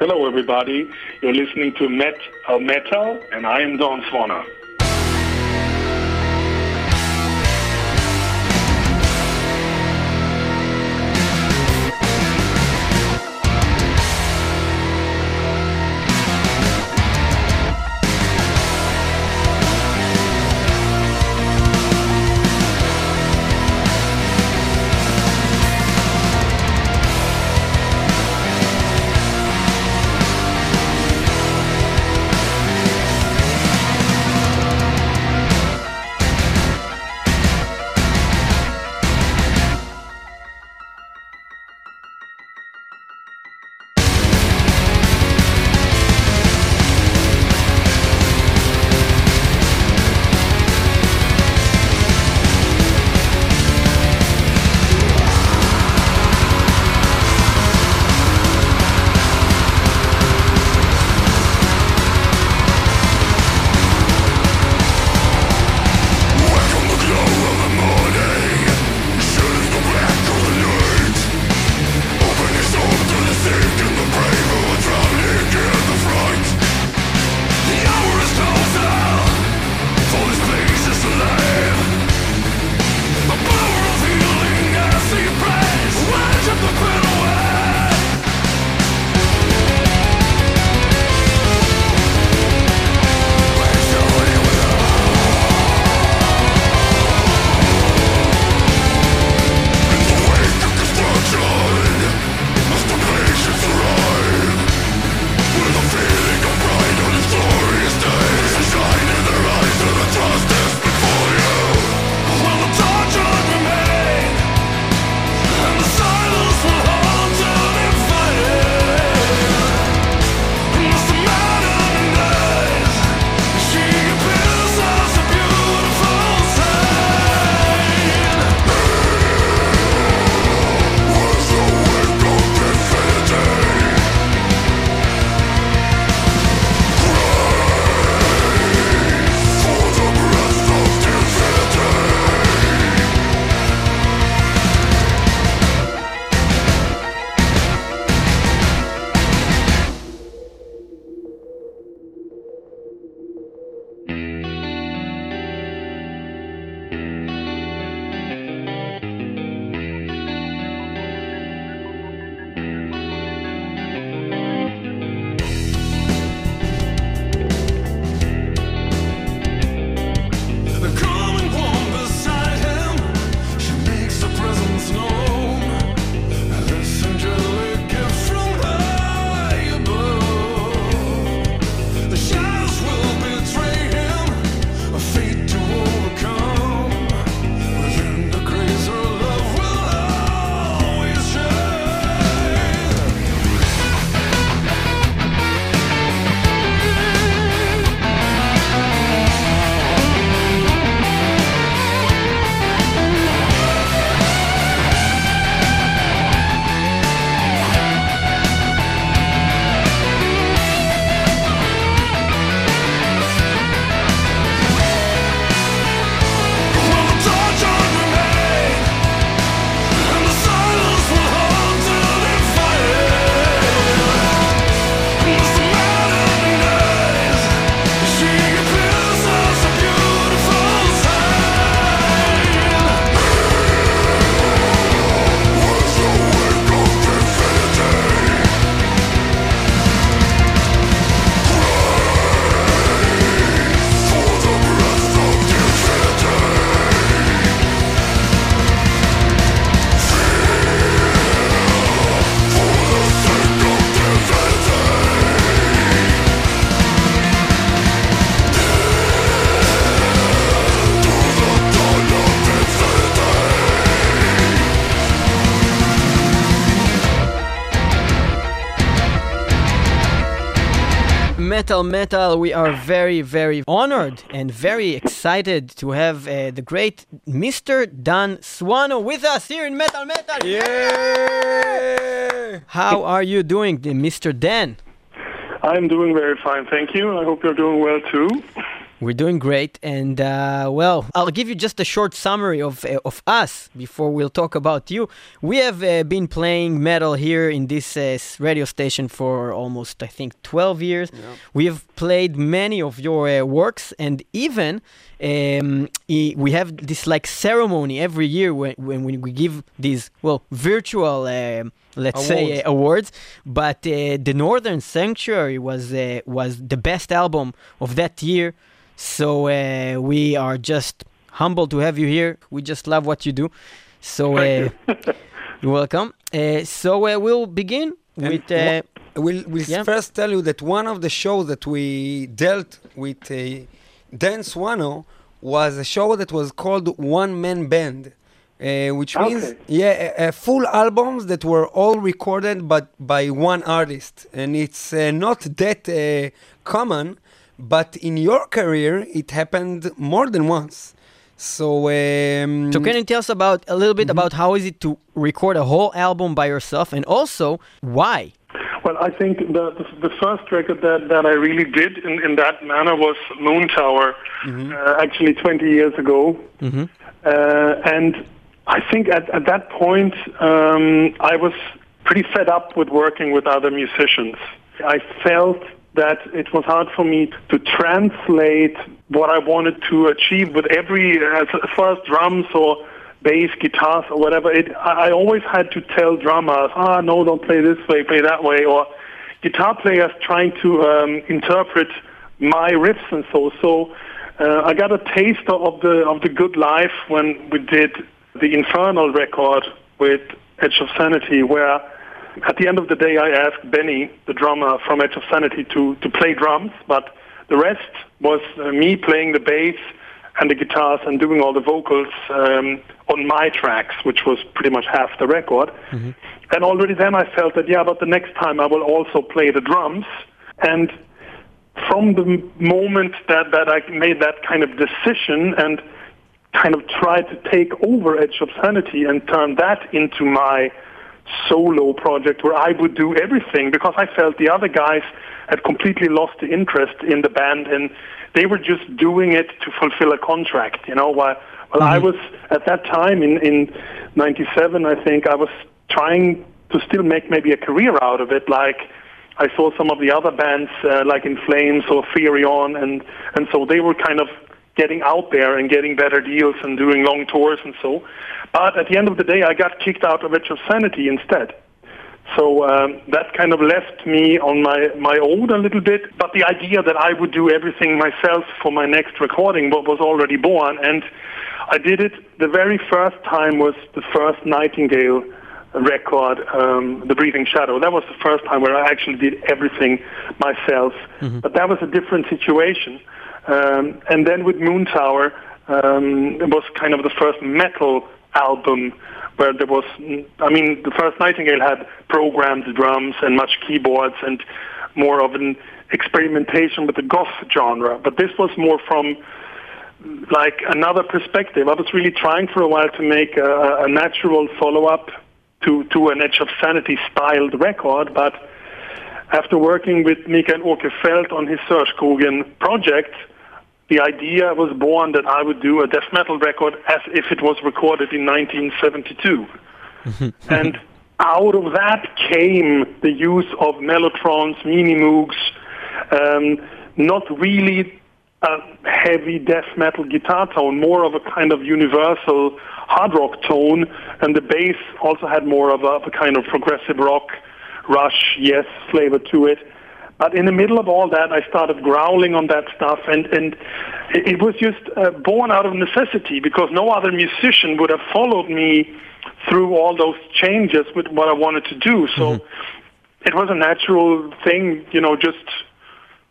Hello, everybody. You're listening to Met uh, Metal, and I am Don Swanner. Metal Metal. We are very, very honored and very excited to have uh, the great Mr. Dan Swano with us here in Metal Metal. Yeah! How are you doing, Mr. Dan? I'm doing very fine, thank you. I hope you're doing well too. We're doing great, and uh, well, I'll give you just a short summary of uh, of us before we'll talk about you. We have uh, been playing metal here in this uh, radio station for almost, I think, 12 years. Yeah. We have played many of your uh, works, and even um, we have this like ceremony every year when, when we give these well virtual um, let's awards. say uh, awards but uh, the northern sanctuary was uh, was the best album of that year so uh, we are just humbled to have you here. We just love what you do. So uh, you're welcome. Uh, so uh, we'll begin with. Uh, we'll we'll yeah. first tell you that one of the shows that we dealt with uh, Dan Swano was a show that was called One Man Band. Uh, which okay. means yeah, full albums that were all recorded but by one artist, and it's uh, not that uh, common. But in your career, it happened more than once. So, um, so can you tell us about a little bit mm-hmm. about how is it to record a whole album by yourself, and also why? Well, I think the the, the first record that, that I really did in, in that manner was Moon Tower, mm-hmm. uh, actually 20 years ago, mm-hmm. uh, and I think at, at that point um, I was pretty fed up with working with other musicians. I felt that it was hard for me to translate what I wanted to achieve with every, as, far as drums or bass, guitars or whatever. It, I always had to tell drummers, ah, no, don't play this way, play that way, or guitar players trying to um, interpret my riffs and so. So uh, I got a taste of the of the good life when we did the Infernal record with Edge of Sanity, where at the end of the day, I asked Benny, the drummer from Edge of Sanity, to, to play drums, but the rest was uh, me playing the bass and the guitars and doing all the vocals um, on my tracks, which was pretty much half the record. Mm-hmm. And already then I felt that, yeah, but the next time I will also play the drums. And from the moment that, that I made that kind of decision and kind of tried to take over Edge of Sanity and turn that into my solo project where I would do everything because I felt the other guys had completely lost the interest in the band and they were just doing it to fulfill a contract, you know, while well mm-hmm. I was at that time in in 97 I think I was trying to still make maybe a career out of it like I saw some of the other bands uh, like In Flames or Therion and and so they were kind of getting out there and getting better deals and doing long tours and so. But at the end of the day, I got kicked out of Edge of Sanity instead. So um, that kind of left me on my, my own a little bit. But the idea that I would do everything myself for my next recording was already born. And I did it the very first time was the first Nightingale record, um, The Breathing Shadow. That was the first time where I actually did everything myself. Mm-hmm. But that was a different situation. Um, and then with Moon Tower, um, it was kind of the first metal album where there was, I mean, the first Nightingale had programmed drums and much keyboards and more of an experimentation with the goth genre. But this was more from like another perspective. I was really trying for a while to make a, a natural follow-up to, to an Edge of Sanity styled record, but after working with Mikael Åkerfeldt on his Sörskogen project, the idea was born that I would do a death metal record as if it was recorded in 1972. and out of that came the use of mellotrons, mini moogs, um, not really a heavy death metal guitar tone, more of a kind of universal hard rock tone, and the bass also had more of a, of a kind of progressive rock, rush, yes, flavor to it. But in the middle of all that, I started growling on that stuff, and and it, was just uh, born out of necessity because no other musician would have followed me through all those changes with what I wanted to do. So mm-hmm. it was a natural thing, you know, just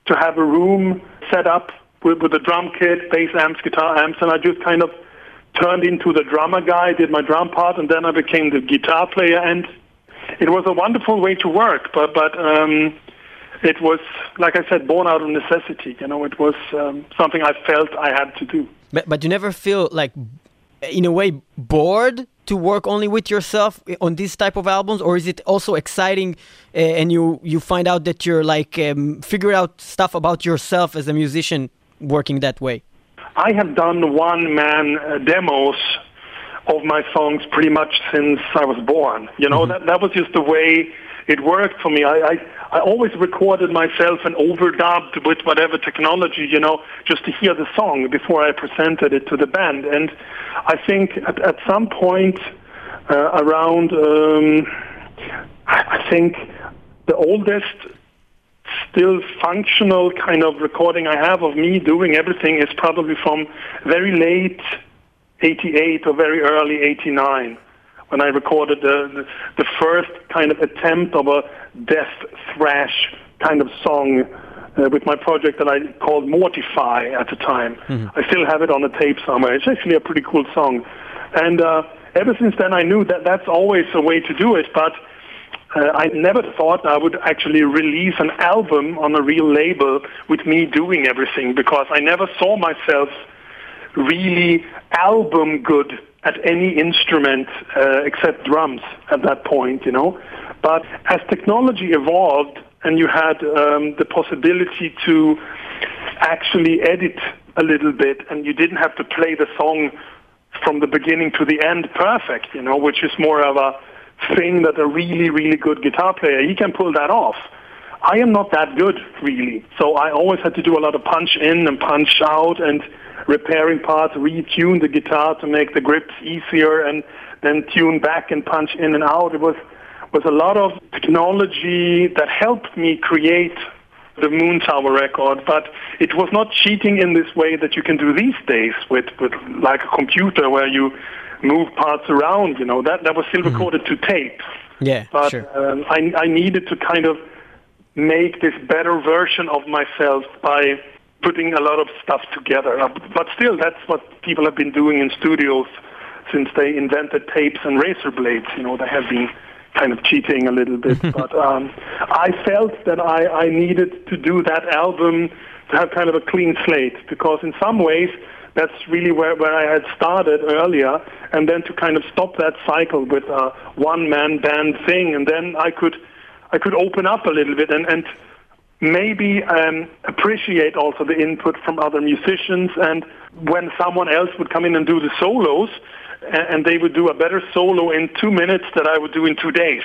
to have a room set up with, with a drum kit, bass amps, guitar amps, and I just kind of turned into the drummer guy, did my drum part, and then I became the guitar player, and it was a wonderful way to work. But but um, it was, like I said, born out of necessity. You know, it was um, something I felt I had to do. But, but you never feel like, in a way, bored to work only with yourself on these type of albums, or is it also exciting uh, and you you find out that you're like um, figure out stuff about yourself as a musician working that way? I have done one man uh, demos of my songs pretty much since I was born. You know, mm-hmm. that, that was just the way it worked for me. I, I, I always recorded myself and overdubbed with whatever technology, you know, just to hear the song before I presented it to the band. And I think at, at some point uh, around, um, I think the oldest still functional kind of recording I have of me doing everything is probably from very late 88 or very early 89 when I recorded the, the, first kind of attempt of a death thrash kind of song uh, with my project that I called Mortify at the time. Mm-hmm. I still have it on a tape somewhere. It's actually a pretty cool song. And uh, ever since then, I knew that that's always a way to do it, but uh, I never thought I would actually release an album on a real label with me doing everything because I never saw myself really album good at any instrument uh, except drums at that point, you know. But as technology evolved and you had um, the possibility to actually edit a little bit and you didn't have to play the song from the beginning to the end perfect, you know, which is more of a thing that a really, really good guitar player, he can pull that off. I am not that good, really. So I always had to do a lot of punch in and punch out and repairing parts, retune the guitar to make the grips easier, and then tune back and punch in and out. It was was a lot of technology that helped me create the Moon Tower record, but it was not cheating in this way that you can do these days with, with like a computer where you move parts around. You know that that was still mm-hmm. recorded mm-hmm. to tape. Yeah, but sure. um, I I needed to kind of make this better version of myself by putting a lot of stuff together. But still, that's what people have been doing in studios since they invented tapes and razor blades. You know, they have been kind of cheating a little bit. but um, I felt that I, I needed to do that album to have kind of a clean slate because in some ways that's really where, where I had started earlier and then to kind of stop that cycle with a one-man band thing and then I could I could open up a little bit and, and maybe um, appreciate also the input from other musicians and when someone else would come in and do the solos and, and they would do a better solo in two minutes than I would do in two days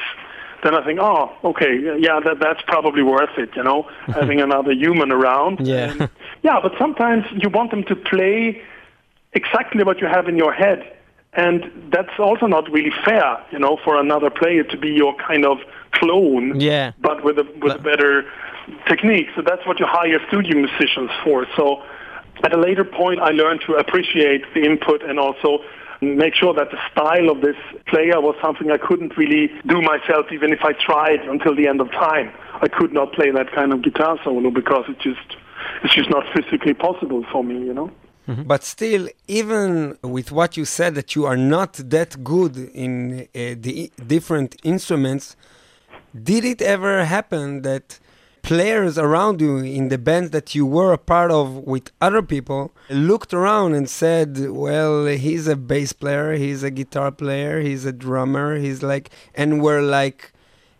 then I think, oh, okay, yeah, that that's probably worth it, you know, having another human around. Yeah. And, yeah, but sometimes you want them to play exactly what you have in your head, and that's also not really fair, you know, for another player to be your kind of clone. Yeah. But with a with but, a better technique. So that's what you hire studio musicians for. So at a later point, I learned to appreciate the input and also make sure that the style of this player was something I couldn't really do myself, even if I tried until the end of time. I could not play that kind of guitar solo because it just it's just not physically possible for me, you know. Mm-hmm. But still, even with what you said that you are not that good in uh, the different instruments, did it ever happen that players around you in the band that you were a part of with other people looked around and said, Well, he's a bass player, he's a guitar player, he's a drummer, he's like, and were like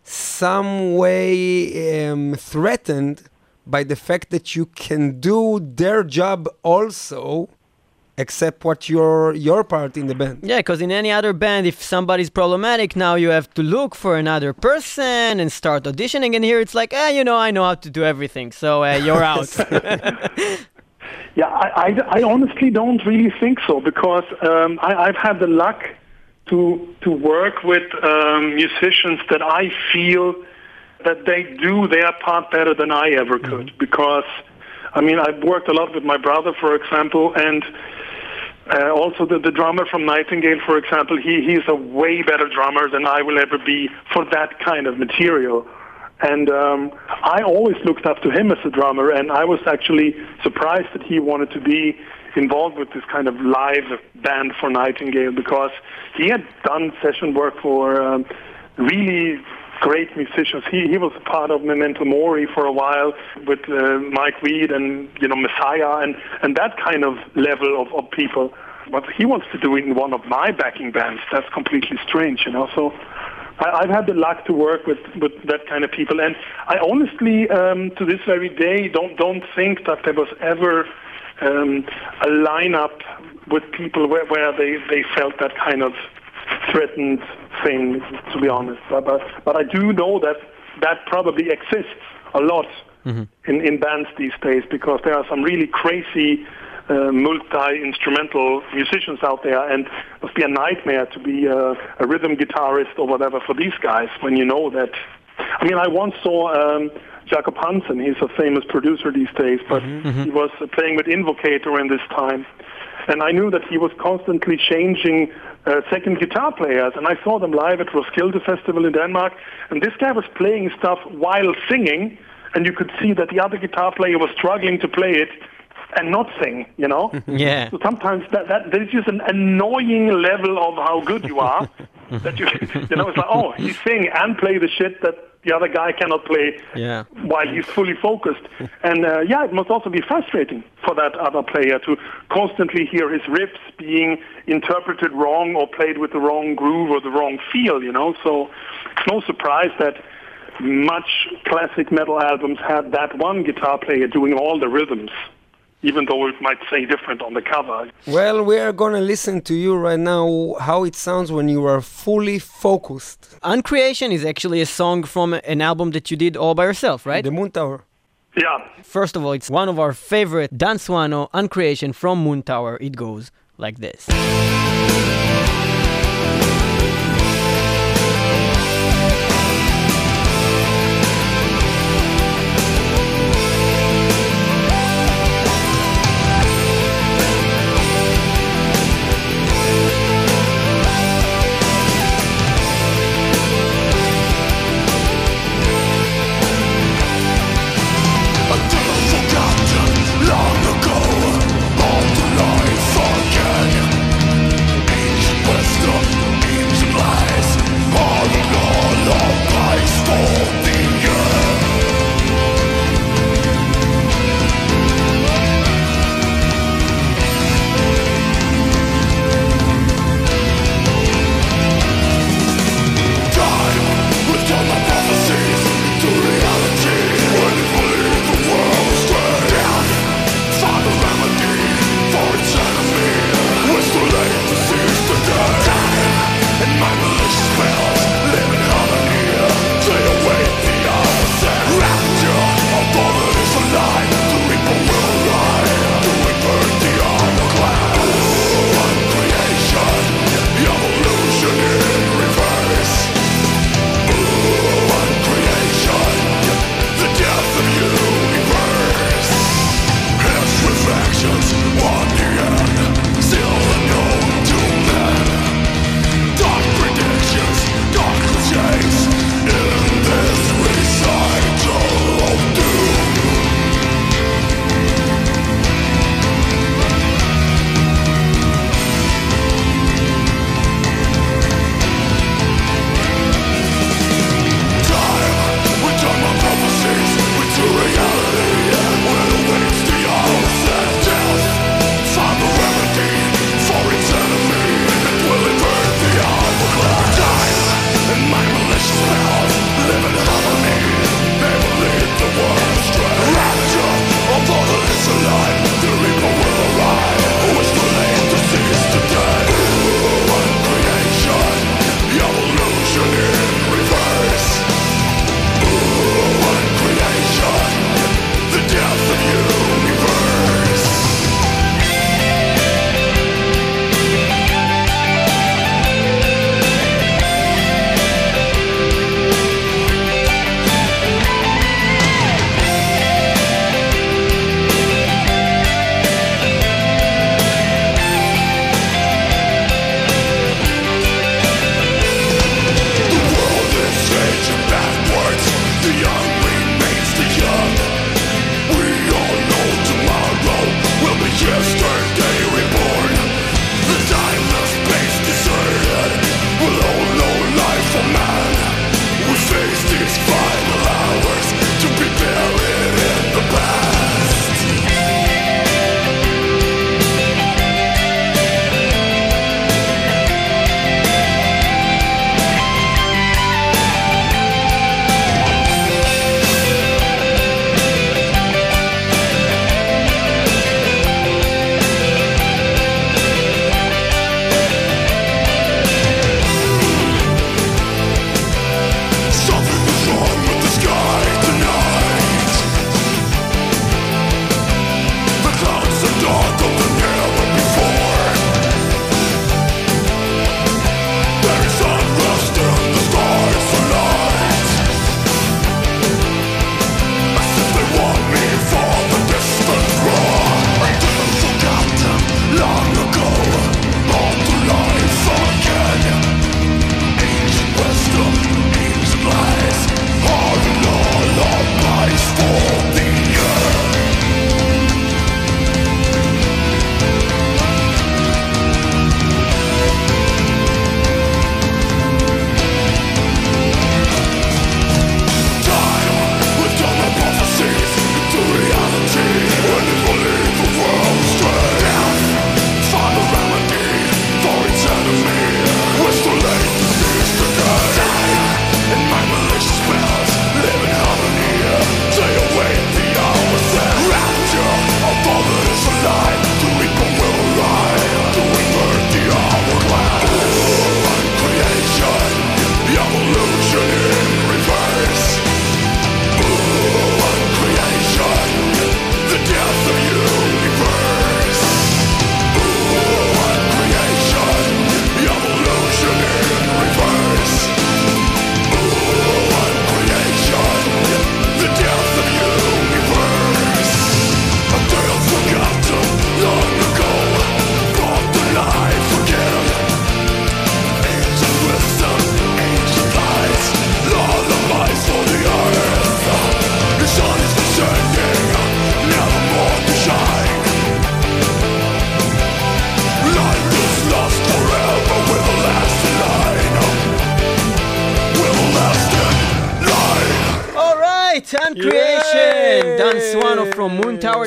some way um, threatened by the fact that you can do their job also except what your your part in the band. Yeah, because in any other band, if somebody's problematic, now you have to look for another person and start auditioning. And here it's like, eh, you know, I know how to do everything, so uh, you're out. yeah, I, I, I, honestly don't really think so because um, I, have had the luck to to work with um, musicians that I feel that they do their part better than I ever could mm-hmm. because. I mean, I've worked a lot with my brother, for example, and uh, also, the, the drummer from Nightingale, for example, he, he's a way better drummer than I will ever be for that kind of material. And um, I always looked up to him as a drummer, and I was actually surprised that he wanted to be involved with this kind of live band for Nightingale because he had done session work for um, really great musicians. He he was part of Memento Mori for a while with uh, Mike Wead and you know Messiah and and that kind of level of, of people. What he wants to do in one of my backing bands, that's completely strange, you know. So I, have had the luck to work with, with that kind of people, and I honestly, um, to this very day, don't don't think that there was ever um, a lineup with people where, where they, they felt that kind of threatened thing, to be honest. But, but, I do know that that probably exists a lot mm-hmm. in, in bands these days because there are some really crazy uh, multi-instrumental musicians out there, and it must be a nightmare to be a, a, rhythm guitarist or whatever for these guys when you know that. I mean, I once saw um, Jacob Hansen. He's a famous producer these days, but mm-hmm. mm-hmm. he was uh, playing with Invocator in this time, and I knew that he was constantly changing uh, second guitar players, and I saw them live at Roskilde Festival in Denmark, and this guy was playing stuff while singing, and you could see that the other guitar player was struggling to play it and not sing, you know? yeah. So sometimes that, that there's just an annoying level of how good you are that you, you know, it's like, oh, he sing and play the shit that the other guy cannot play yeah. while he's fully focused. And uh, yeah, it must also be frustrating for that other player to constantly hear his riffs being interpreted wrong or played with the wrong groove or the wrong feel, you know? So it's no surprise that much classic metal albums had that one guitar player doing all the rhythms even though it might say different on the cover. Well, we are going to listen to you right now how it sounds when you are fully focused. Uncreation is actually a song from an album that you did all by yourself, right? The Moontower. Yeah. First of all, it's one of our favorite Dan Swano Uncreation from Moon Tower. It goes like this.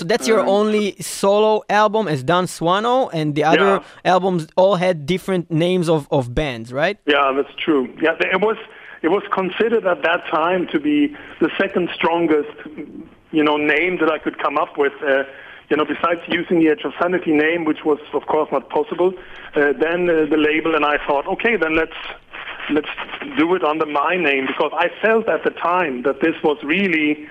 That's your only solo album as Dan Swano, and the other yeah. albums all had different names of, of bands, right? Yeah, that's true. Yeah, it was it was considered at that time to be the second strongest, you know, name that I could come up with. Uh, you know, besides using the Edge of Sanity name, which was of course not possible, uh, then uh, the label and I thought, okay, then let's let's do it under my name because I felt at the time that this was really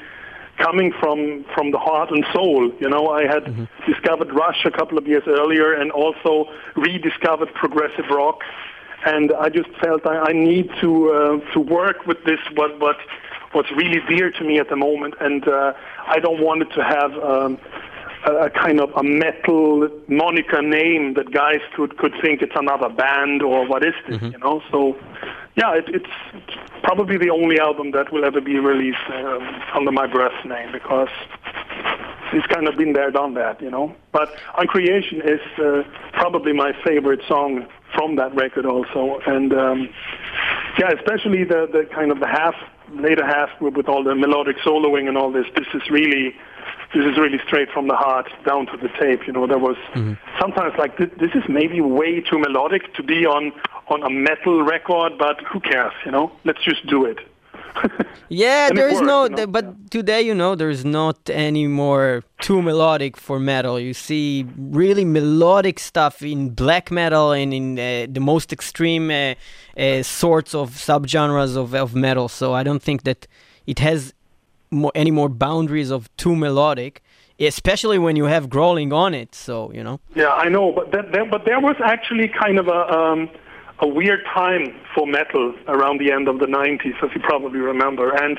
coming from from the heart and soul. You know, I had mm-hmm. discovered Rush a couple of years earlier and also rediscovered progressive rock, and I just felt I, I need to uh, to work with this what what what's really dear to me at the moment, and uh, I don't want it to have. Um, a, kind of a metal moniker name that guys could could think it's another band or what is this, mm-hmm. you know? So, yeah, it, it's probably the only album that will ever be released uh, under my breath name because it's kind of been there, done that, you know. But Uncreation is uh, probably my favorite song from that record also, and um, yeah, especially the the kind of the half later half with, with all the melodic soloing and all this. This is really this is really straight from the heart down to the tape. You know, there was mm-hmm. sometimes like this, this is maybe way too melodic to be on on a metal record, but who cares? You know, let's just do it. yeah, there is works, no, you know? but today you know there's not any more too melodic for metal. You see really melodic stuff in black metal and in uh, the most extreme uh, uh, sorts of subgenres of of metal. So I don't think that it has more, any more boundaries of too melodic, especially when you have growling on it. So you know. Yeah, I know, but that, that, but there was actually kind of a um, a weird time for metal around the end of the '90s, as you probably remember, and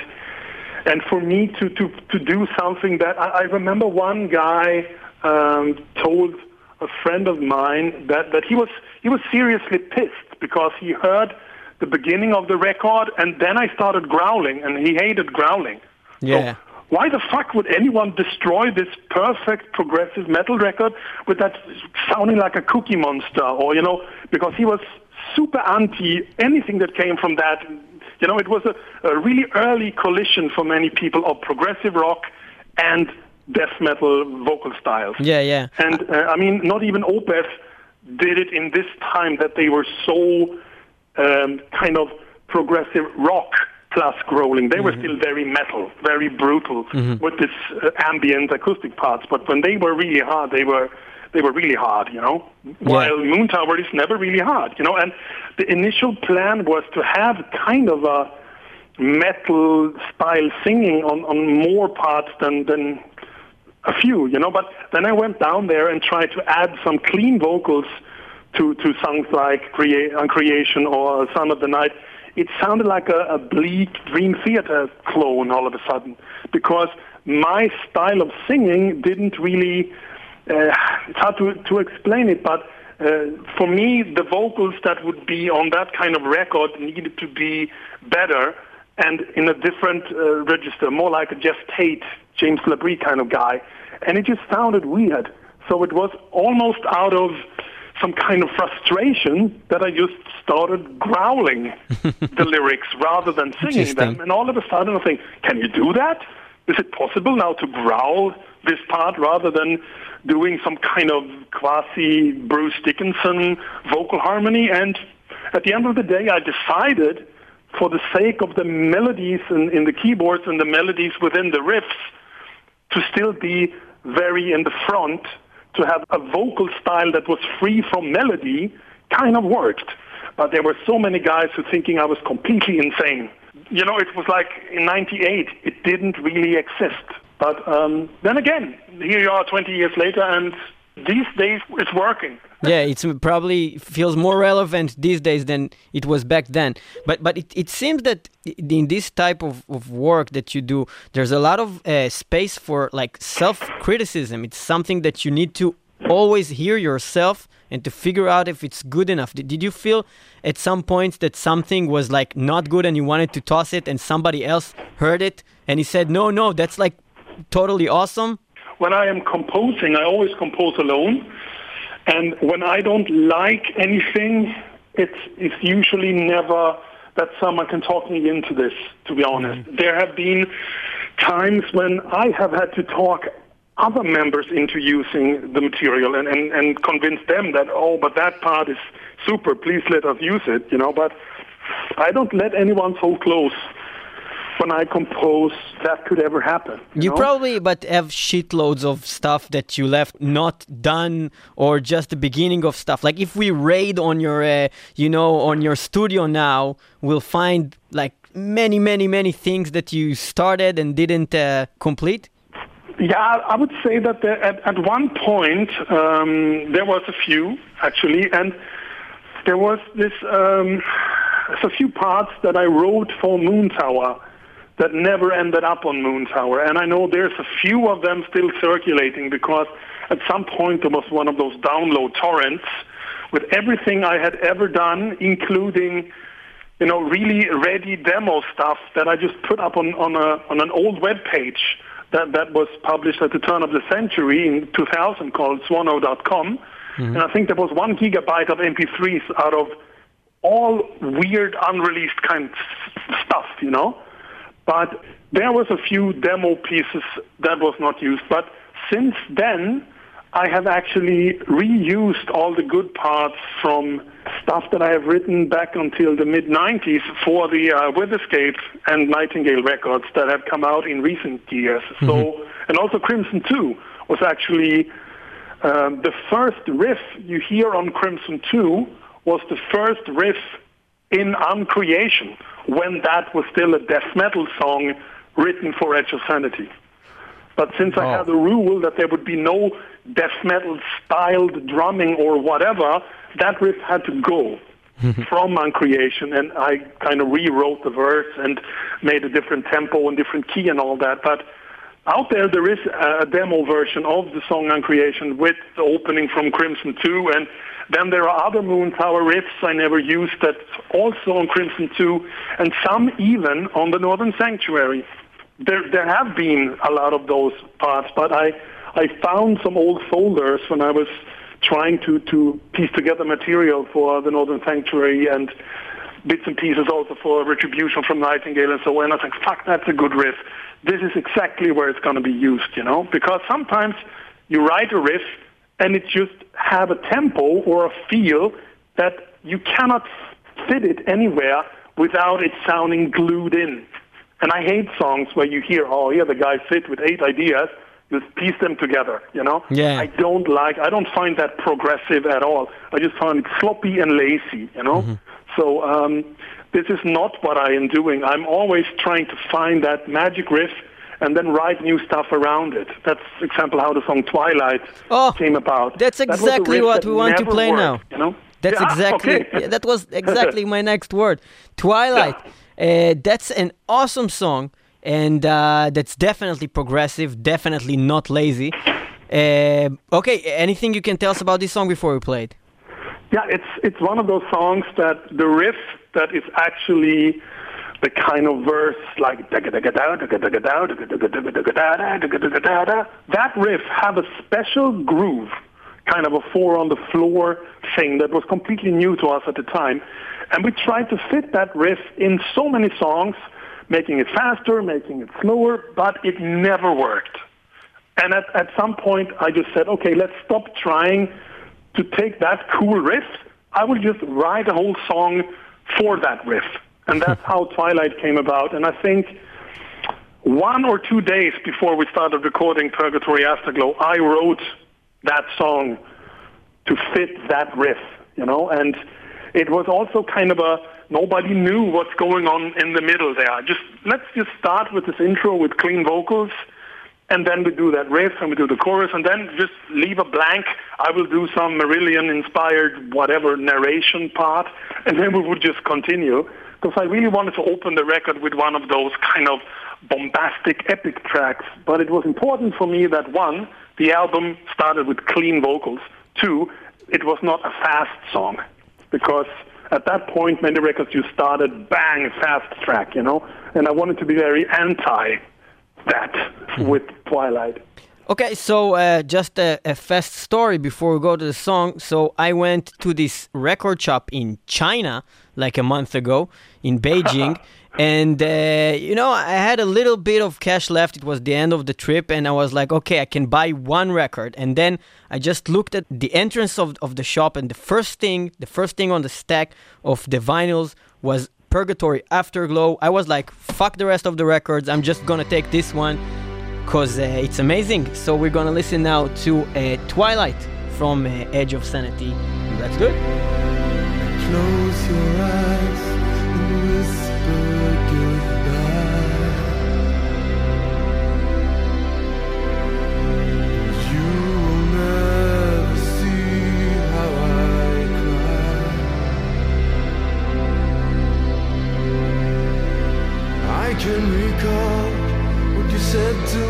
and for me to to to do something that I, I remember one guy um, told a friend of mine that that he was he was seriously pissed because he heard the beginning of the record and then I started growling and he hated growling. Yeah. So why the fuck would anyone destroy this perfect progressive metal record with that sounding like a cookie monster or, you know, because he was super anti anything that came from that. You know, it was a, a really early collision for many people of progressive rock and death metal vocal styles. Yeah, yeah. And uh, I mean, not even Opeth did it in this time that they were so um, kind of progressive rock plus growling. They mm-hmm. were still very metal, very brutal mm-hmm. with this uh, ambient acoustic parts. But when they were really hard, they were they were really hard, you know. Yeah. While Moontower is never really hard, you know. And the initial plan was to have kind of a metal style singing on on more parts than than a few, you know. But then I went down there and tried to add some clean vocals to to songs like Crea- Uncreation or Son of the Night it sounded like a, a bleak Dream Theater clone all of a sudden because my style of singing didn't really. Uh, it's hard to to explain it, but uh, for me, the vocals that would be on that kind of record needed to be better and in a different uh, register, more like a Geoff Tate, James LaBrie kind of guy, and it just sounded weird. So it was almost out of some kind of frustration that I just started growling the lyrics rather than singing them. And all of a sudden I think, can you do that? Is it possible now to growl this part rather than doing some kind of quasi Bruce Dickinson vocal harmony? And at the end of the day, I decided for the sake of the melodies in, in the keyboards and the melodies within the riffs to still be very in the front to have a vocal style that was free from melody kind of worked. But there were so many guys who thinking I was completely insane. You know, it was like in 98, it didn't really exist. But um, then again, here you are 20 years later, and these days it's working. yeah, it probably feels more relevant these days than it was back then. But but it, it seems that in this type of, of work that you do, there's a lot of uh, space for like self criticism. It's something that you need to always hear yourself and to figure out if it's good enough. Did, did you feel at some point that something was like not good and you wanted to toss it and somebody else heard it and he said, no, no, that's like totally awesome? When I am composing, I always compose alone. And when I don't like anything, it's, it's usually never that someone can talk me into this, to be honest. Mm-hmm. There have been times when I have had to talk other members into using the material and, and, and convince them that, oh, but that part is super, please let us use it, you know, but I don't let anyone so close when I compose that could ever happen. You, you know? probably but have shitloads of stuff that you left not done or just the beginning of stuff. Like if we raid on your uh, you know on your studio now, we'll find like many many many things that you started and didn't uh, complete. Yeah, I would say that at, at one point um, there was a few actually, and there was this um, a few parts that I wrote for Moontower that never ended up on Moontower, and I know there's a few of them still circulating because at some point there was one of those download torrents with everything I had ever done, including you know really ready demo stuff that I just put up on on a on an old web page that, that was published at the turn of the century in 2000 called swano.com. Mm-hmm. And I think there was one gigabyte of MP3s out of all weird, unreleased kind of stuff, you know. But there was a few demo pieces that was not used. But since then, I have actually reused all the good parts from stuff that I have written back until the mid 90s for the uh, Witherscape and Nightingale records that have come out in recent years. Mm-hmm. So, and also Crimson 2 was actually um, the first riff you hear on Crimson 2 was the first riff in Uncreation when that was still a death metal song written for Edge of Sanity. But since oh. I had the rule that there would be no death metal styled drumming or whatever, that riff had to go from Uncreation, and I kind of rewrote the verse and made a different tempo and different key and all that. But out there, there is a demo version of the song Uncreation with the opening from Crimson 2, and then there are other Moontower riffs I never used that also on Crimson 2, and some even on the Northern Sanctuary. There, there have been a lot of those parts, but I I found some old folders when I was trying to, to piece together material for the Northern Sanctuary and bits and pieces also for Retribution from Nightingale and so on. I was like, fuck, that's a good riff. This is exactly where it's going to be used, you know? Because sometimes you write a riff and it just have a tempo or a feel that you cannot fit it anywhere without it sounding glued in. And I hate songs where you hear, oh, here the guy sit with eight ideas just piece them together, you know? Yeah. I don't like, I don't find that progressive at all. I just find it sloppy and lazy, you know? Mm-hmm. So, um, this is not what I am doing. I'm always trying to find that magic riff and then write new stuff around it. That's, for example, how the song Twilight oh, came about. That's exactly that what we want to play worked, now. You know? That's yeah, exactly, okay. that was exactly my next word. Twilight. Yeah. Uh, that's an awesome song and uh, that's definitely progressive, definitely not lazy. Uh, okay, anything you can tell us about this song before we play it? Yeah, it's it's one of those songs that the riff that is actually the kind of verse like that riff have a special groove, kind of a four on the floor thing that was completely new to us at the time, and we tried to fit that riff in so many songs making it faster, making it slower, but it never worked. And at, at some point, I just said, okay, let's stop trying to take that cool riff. I will just write a whole song for that riff. And that's how Twilight came about. And I think one or two days before we started recording Purgatory Afterglow, I wrote that song to fit that riff, you know, and it was also kind of a nobody knew what's going on in the middle there. Just let's just start with this intro with clean vocals, and then we do that riff and we do the chorus, and then just leave a blank. I will do some Marillion-inspired whatever narration part, and then we would just continue. Because I really wanted to open the record with one of those kind of bombastic epic tracks, but it was important for me that one, the album started with clean vocals. Two, it was not a fast song because at that point, many records you started bang fast track, you know, and I wanted to be very anti that mm-hmm. with Twilight. Okay, so uh, just a, a, fast story before we go to the song. So I went to this record shop in China like a month ago in Beijing. and uh, you know i had a little bit of cash left. It was the end of the trip. And i was like okay i can buy one record. And then i just looked at the entrance of, of the shop. And the first thing the first thing on the stack of the vinyls was purgatory afterglow. I was like fuck the rest of the records. I'm just gonna take this one because uh, it's amazing. So we're gonna listen now to uh, Twilight from uh, Edge of Sanity. Do it. Close your eyes and whisper goodbye. You will never see how I cry. I can recall said to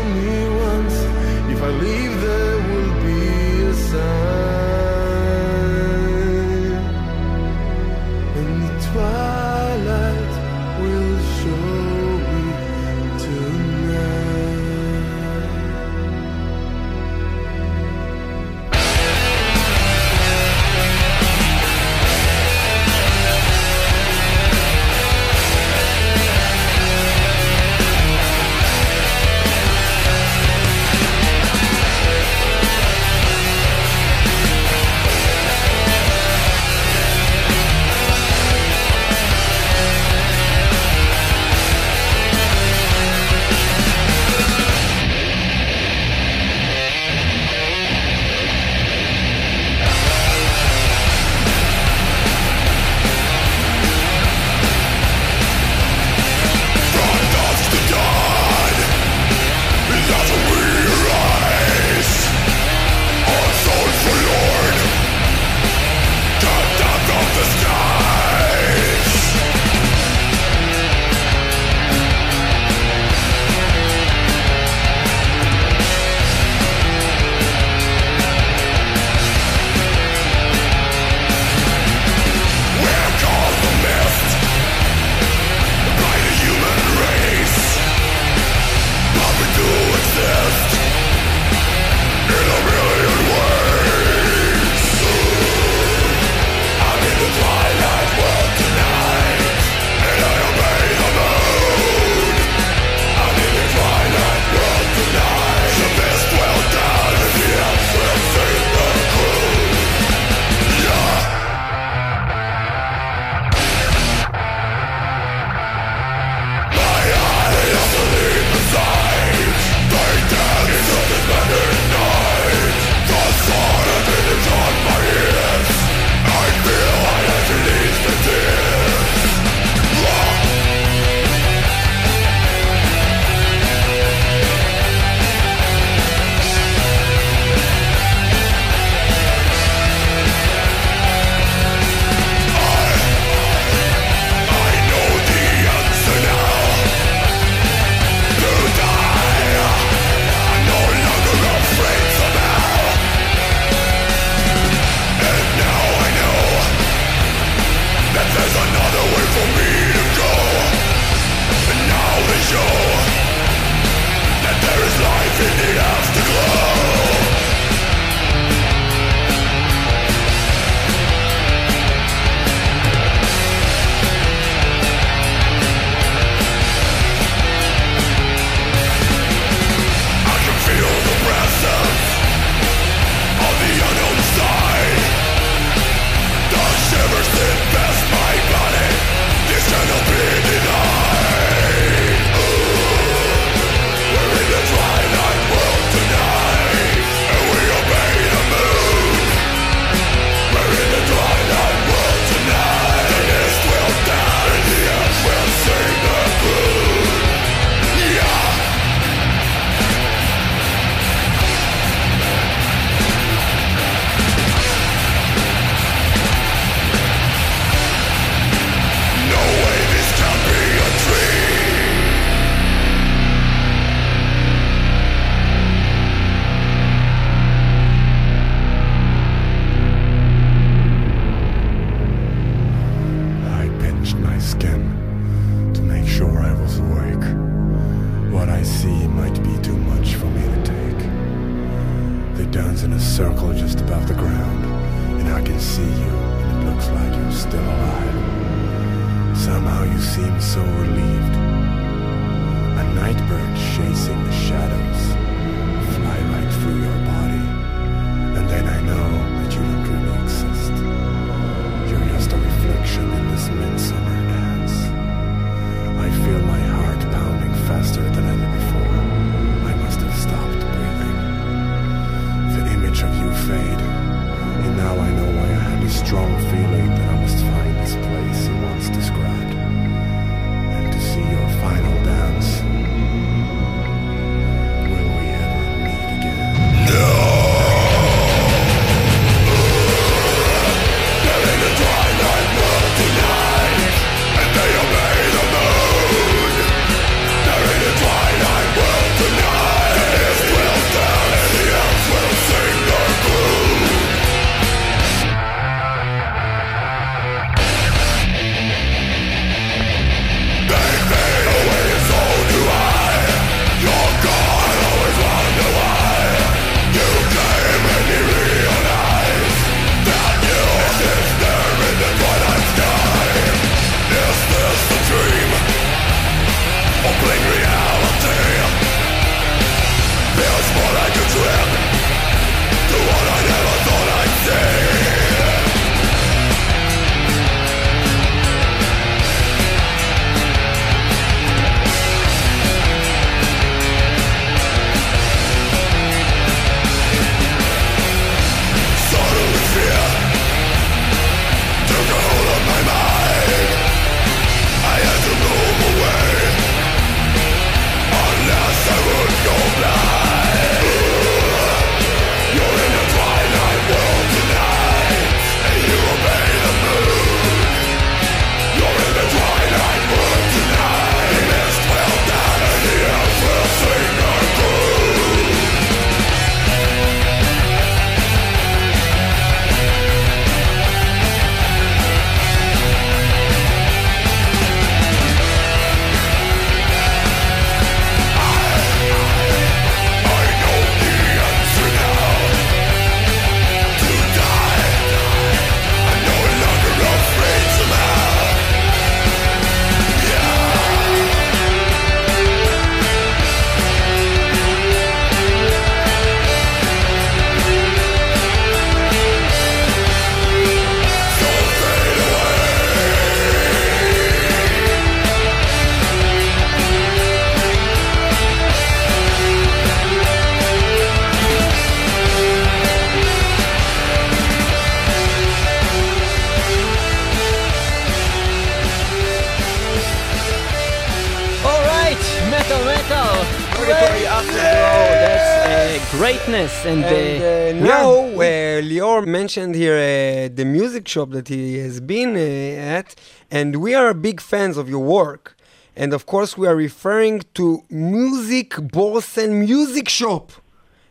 and, And uh, uh, now, uh, Lior mentioned here uh, the music shop that he has been uh, at, and we are big fans of your work. And of course, we are referring to Music Borsen Music Shop.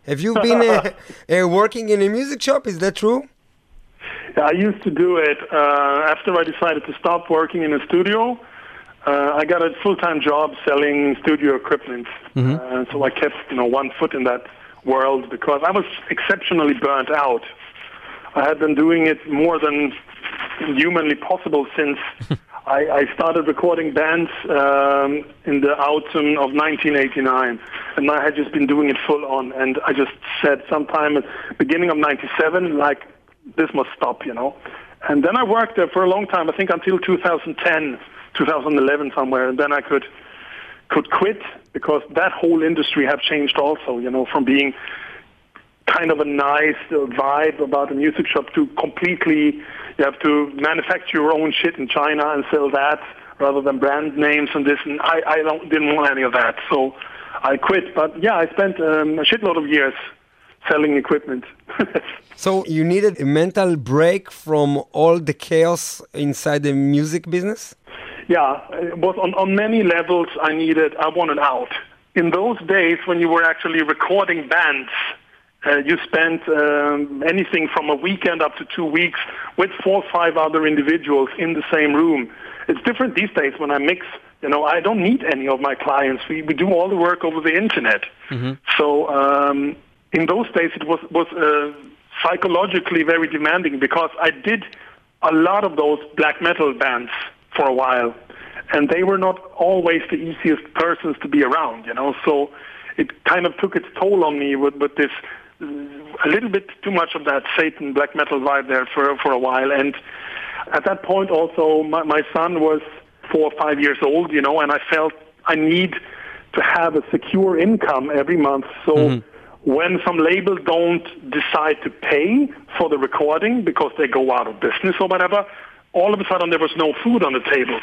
Have you been uh, uh, working in a music shop? Is that true? Yeah, I used to do it uh, after I decided to stop working in a studio. Uh, I got a full-time job selling studio equipment, uh, so I kept you know one foot in that world because I was exceptionally burnt out. I had been doing it more than humanly possible since I, I started recording bands um, in the autumn of 1989, and I had just been doing it full on. And I just said sometime at beginning of '97, like this must stop, you know. And then I worked there for a long time. I think until 2010, 2011 somewhere, and then I could could quit because that whole industry have changed also. You know, from being kind of a nice vibe about a music shop to completely you have to manufacture your own shit in China and sell that rather than brand names and this. And I, I don't didn't want any of that, so I quit. But yeah, I spent um, a shitload of years selling equipment. So you needed a mental break from all the chaos inside the music business? Yeah, it was on, on many levels I needed, I wanted out. In those days when you were actually recording bands, uh, you spent um, anything from a weekend up to two weeks with four or five other individuals in the same room. It's different these days when I mix. You know, I don't need any of my clients. We, we do all the work over the internet. So um, in those days it was was uh, psychologically very demanding because I did a lot of those black metal bands for a while, and they were not always the easiest persons to be around, you know. So it kind of took its toll on me with, with this a little bit too much of that Satan black metal vibe there for for a while, and at that point also my, my son was four or five years old, you know, and I felt I need to have a secure income every month. So mm-hmm. when some labels don't decide to pay for the recording because they go out of business or whatever, all of a sudden there was no food on the table.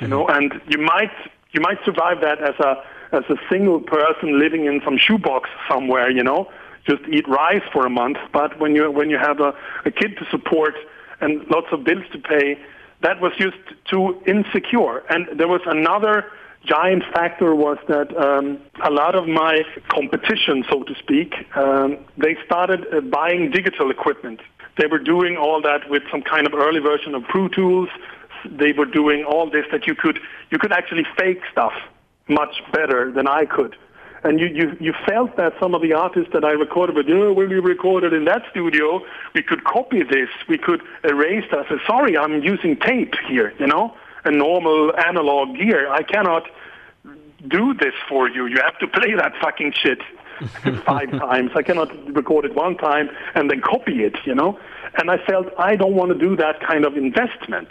You know, mm-hmm. and you might you might survive that as a as a single person living in some shoebox somewhere, you know, just eat rice for a month. But when you when you have a, a kid to support and lots of bills to pay, that was just too insecure. And there was another giant factor was that um, a lot of my competition, so to speak, um, they started uh, buying digital equipment. They were doing all that with some kind of early version of Pro Tools. They were doing all this that you could you could actually fake stuff much better than I could. And you, you, you felt that some of the artists that I recorded with, oh, when we recorded in that studio, we could copy this, we could erase that. Said, sorry, I'm using tape here, you know? a normal analog gear. I cannot do this for you. You have to play that fucking shit five times. I cannot record it one time and then copy it, you know? And I felt I don't want to do that kind of investment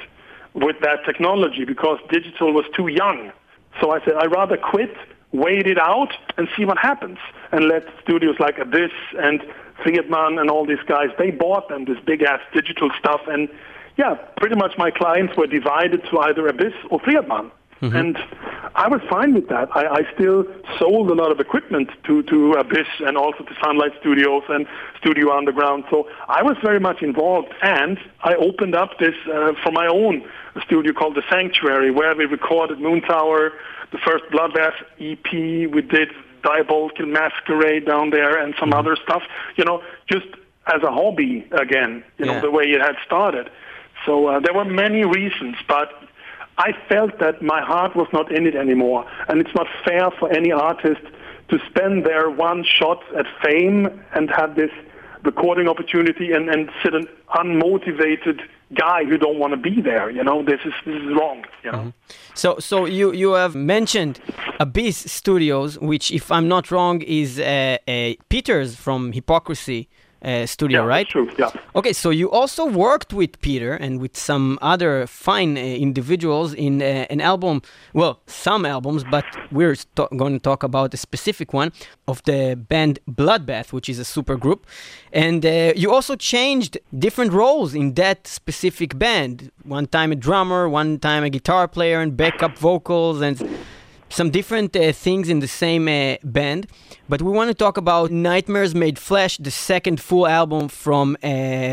with that technology because digital was too young. So I said, I'd rather quit, wait it out, and see what happens. And let studios like Abyss and Fredman and all these guys, they bought them, this big ass digital stuff, and yeah, pretty much my clients were divided to either Abyss or Fredman. Mm-hmm. And I was fine with that. I, I still sold a lot of equipment to, to Abyss and also to Sunlight Studios and Studio Underground. So I was very much involved. And I opened up this uh, for my own studio called The Sanctuary, where we recorded Moontower, the first Bloodbath EP. We did Diabolical Masquerade down there and some mm-hmm. other stuff, you know, just as a hobby again, you yeah. know, the way it had started. So uh, there were many reasons, but I felt that my heart was not in it anymore, and it's not fair for any artist to spend their one shot at fame and have this recording opportunity and, and sit an unmotivated guy who don't want to be there. You know, this is this is wrong. You know. Mm-hmm. So so you you have mentioned Abyss Studios, which, if I'm not wrong, is uh, uh, Peter's from Hypocrisy uh, studio, yeah, right? True. Yeah. Okay, so you also worked with Peter and with some other fine uh, individuals in uh, an album. Well, some albums, but we're going to talk about a specific one of the band Bloodbath, which is a super group. And uh, you also changed different roles in that specific band. One time a drummer, one time a guitar player, and backup vocals, and some different uh, things in the same uh, band, but we want to talk about Nightmares Made Flesh, the second full album from uh,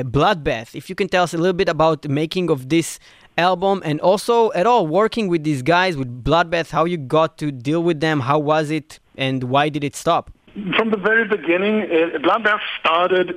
Bloodbath. If you can tell us a little bit about the making of this album and also at all working with these guys with Bloodbath, how you got to deal with them, how was it, and why did it stop? From the very beginning, uh, Bloodbath started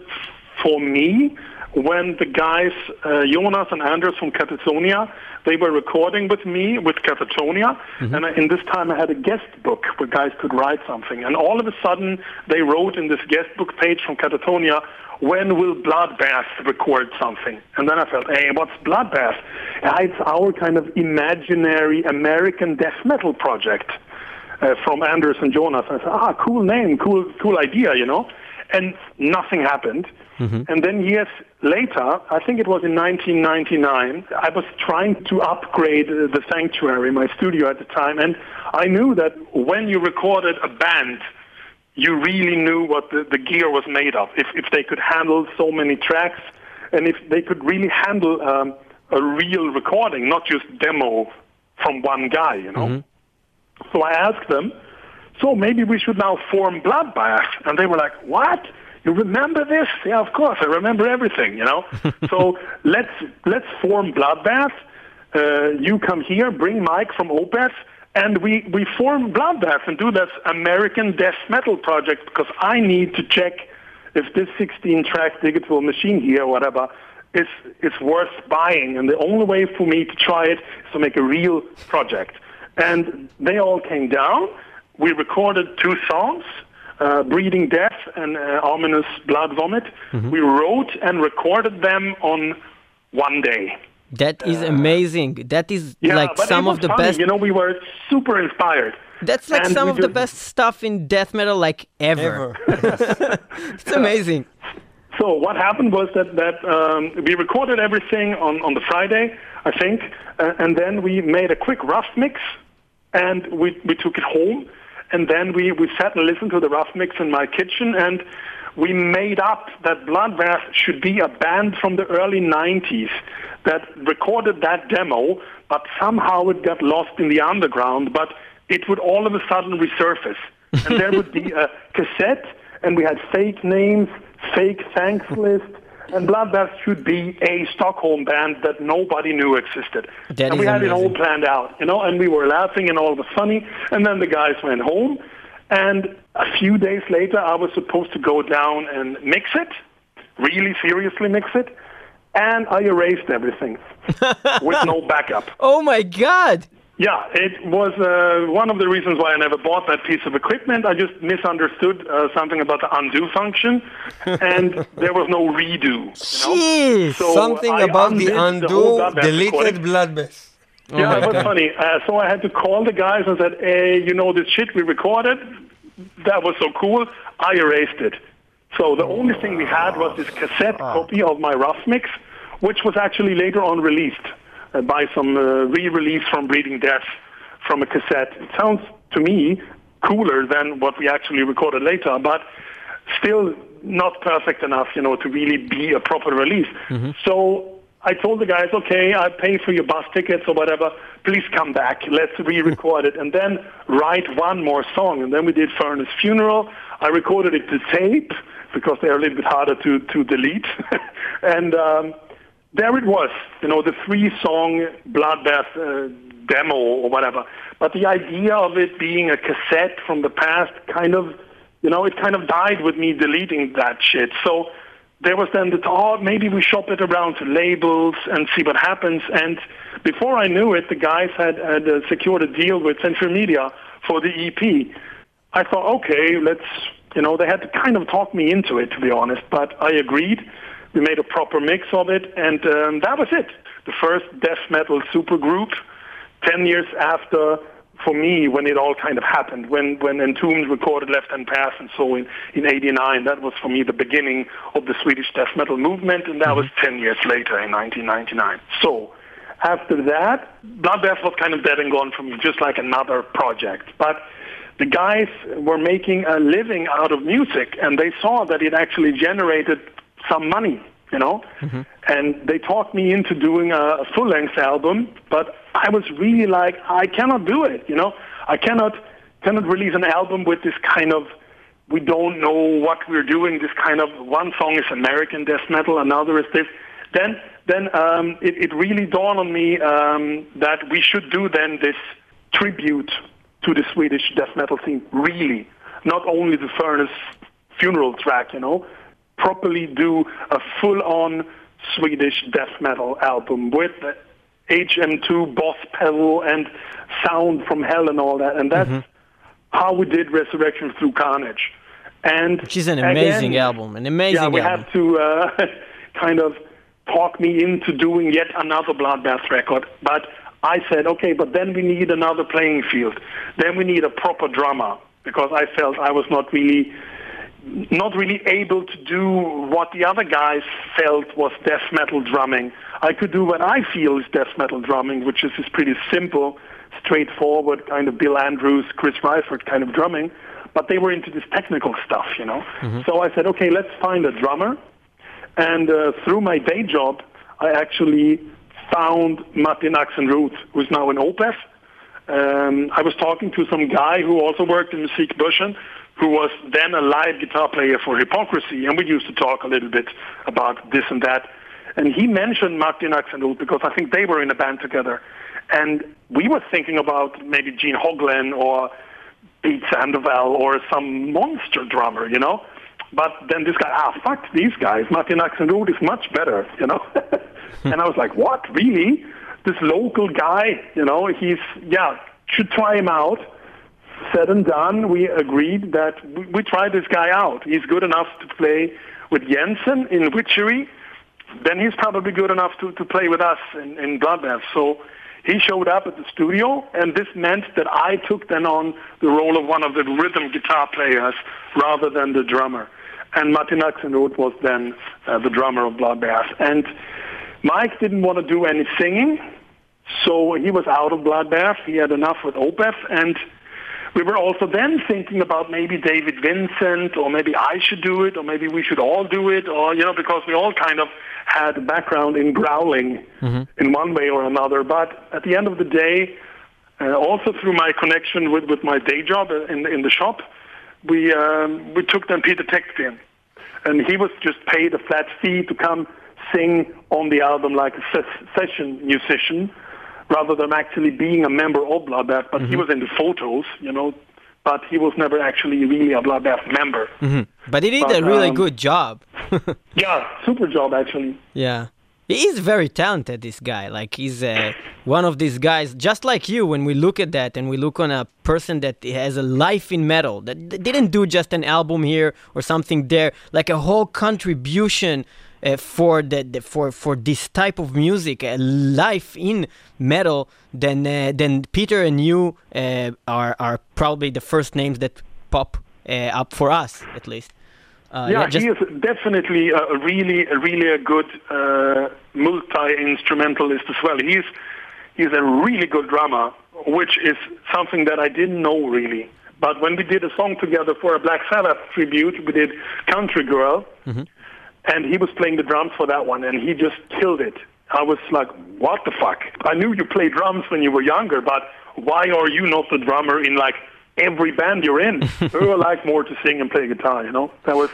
for me when the guys, uh, Jonas and Anders from Katatonia, they were recording with me with Katatonia, mm-hmm. and I, in this time I had a guest book where guys could write something. And all of a sudden, they wrote in this guest book page from Katatonia, when will Bloodbath record something? And then I felt, hey, what's Bloodbath? it's our kind of imaginary American death metal project uh, from Anders and Jonas. And I said, ah, cool name, cool, cool idea, you know? And nothing happened. Mm-hmm. And then years later, I think it was in 1999, I was trying to upgrade the sanctuary, my studio at the time, and I knew that when you recorded a band, you really knew what the, the gear was made of. If, if they could handle so many tracks, and if they could really handle um, a real recording, not just demo from one guy, you know. Mm-hmm. So I asked them, so maybe we should now form Bloodbath. And they were like, what? You remember this? Yeah, of course, I remember everything, you know. so let's let's form Bloodbath. Uh, you come here, bring Mike from Opeth, and we, we form Bloodbath and do this American death metal project because I need to check if this 16-track digital machine here, whatever, is is worth buying. And the only way for me to try it is to make a real project. And they all came down. We recorded two songs uh, Breeding Death and uh, Ominous Blood Vomit. Mm-hmm. We wrote and recorded them on one day. That is uh, amazing. That is yeah, like some of the funny. best. You know, we were super inspired. That's like and some of just... the best stuff in death metal, like ever. ever. it's amazing. So what happened was that that um, we recorded everything on on the Friday, I think, uh, and then we made a quick rough mix, and we we took it home, and then we we sat and listened to the rough mix in my kitchen, and we made up that Bloodbath should be a band from the early 90s that recorded that demo, but somehow it got lost in the underground, but it would all of a sudden resurface. And there would be a cassette, and we had fake names, fake thanks list, and Bloodbath should be a Stockholm band that nobody knew existed. That and we had amazing. it all planned out, you know, and we were laughing and all was funny. And then the guys went home, and a few days later, I was supposed to go down and mix it, really seriously mix it, and I erased everything with no backup. Oh my God! Yeah, it was uh, one of the reasons why I never bought that piece of equipment. I just misunderstood uh, something about the undo function, and there was no redo. You know? Jeez. So something I about the undo the deleted bloodbath. Oh yeah, it was God. funny. Uh, so I had to call the guys and said, "Hey, you know this shit we recorded? That was so cool. I erased it." So the only thing we had was this cassette ah. copy of my rough mix, which was actually later on released uh, by some uh, re-release from Breeding Death from a cassette. It sounds to me cooler than what we actually recorded later, but still not perfect enough, you know, to really be a proper release. Mm-hmm. So I told the guys, okay, I pay for your bus tickets or whatever. Please come back. Let's re-record it and then write one more song. And then we did Furnace Funeral. I recorded it to tape because they're a little bit harder to, to delete. and um, there it was, you know, the three-song Bloodbath uh, demo or whatever. But the idea of it being a cassette from the past kind of, you know, it kind of died with me deleting that shit. So there was then the thought, maybe we shop it around to labels and see what happens. And before I knew it, the guys had, had uh, secured a deal with Century Media for the EP. I thought, okay, let's, you know, they had to kind of talk me into it, to be honest. But I agreed. We made a proper mix of it, and um, that was it. The first death metal supergroup, 10 years after for me when it all kind of happened when when Entombed recorded Left Hand Path and so in in '89 that was for me the beginning of the Swedish death metal movement and that mm-hmm. was 10 years later in 1999 so after that Bloodbath was kind of dead and gone for me just like another project but the guys were making a living out of music and they saw that it actually generated some money you know mm-hmm. and they talked me into doing a, full length album but I was really like, I cannot do it. You know, I cannot cannot release an album with this kind of we don't know what we're doing. This kind of one song is American death metal, another is this. Then then um, it, it really dawned on me um, that we should do then this tribute to the Swedish death metal scene. Really, not only the Furnace funeral track, you know, properly do a full-on Swedish death metal album with the HM2 boss pedal and sound from hell and all that. And that's mm-hmm. how we did Resurrection Through Carnage. And which is an amazing again, album, an amazing. Yeah, we album. have to uh, kind of talk me into doing yet another Bloodbath record, but I said, okay, but then we need another playing field. Then we need a proper drummer because I felt I was not really not really able to do what the other guys felt was death metal drumming. I could do what I feel is death metal drumming, which is this pretty simple, straightforward kind of Bill Andrews, Chris Reifert kind of drumming. But they were into this technical stuff, you know. Mm-hmm. So I said, okay, let's find a drummer. And uh, through my day job, I actually found Martin Axenroth, who's now in Opeth. Um, I was talking to some guy who also worked in Musikbörsen, who was then a live guitar player for Hypocrisy, and we used to talk a little bit about this and that. And he mentioned Martin Axenroth because I think they were in a band together. And we were thinking about maybe Gene Hoglan or Pete Sandoval or some monster drummer, you know. But then this guy, ah, fuck these guys. Martin Axenroth is much better, you know. and I was like, what, really? This local guy, you know, he's, yeah, should try him out said and done, we agreed that we, try this guy out. He's good enough to play with Jensen in Witchery. Then he's probably good enough to, to play with us in, in Bloodbath. So he showed up at the studio, and this meant that I took then on the role of one of the rhythm guitar players rather than the drummer. And Martin Axenroth was then uh, the drummer of Bloodbath. And Mike didn't want to do any singing, so he was out of Bloodbath. He had enough with Opeth, and we were also then thinking about maybe David Vincent, or maybe I should do it, or maybe we should all do it, or you know, because we all kind of had a background in growling mm-hmm. in one way or another. But at the end of the day, uh, also through my connection with, with my day job in in the shop, we um, we took then Peter Tägtgren, and he was just paid a flat fee to come sing on the album like a ses- session musician rather than actually being a member of Bloodbath. But mm-hmm. he was in the photos, you know, but he was never actually really a Bloodbath member. Mm-hmm. But he did but, a really um, good job. yeah, super job actually. Yeah. He is very talented, this guy. Like, he's uh, one of these guys, just like you, when we look at that and we look on a person that has a life in metal, that didn't do just an album here or something there, like a whole contribution uh, for the, the, for for this type of music, uh, life in metal, then uh, then Peter and you uh, are are probably the first names that pop uh, up for us at least. Uh, yeah, just... he is definitely a really, a really a good multi instrumentalist as well. He's he's a really good drummer, which is something that I didn't know really. But when we did a song together for a Black Sabbath tribute, we did Country Girl. Mm-hmm and he was playing the drums for that one, and he just killed it. I was like, what the fuck? I knew you played drums when you were younger, but why are you not the drummer in like every band you're in? we like more to sing and play guitar, you know? That was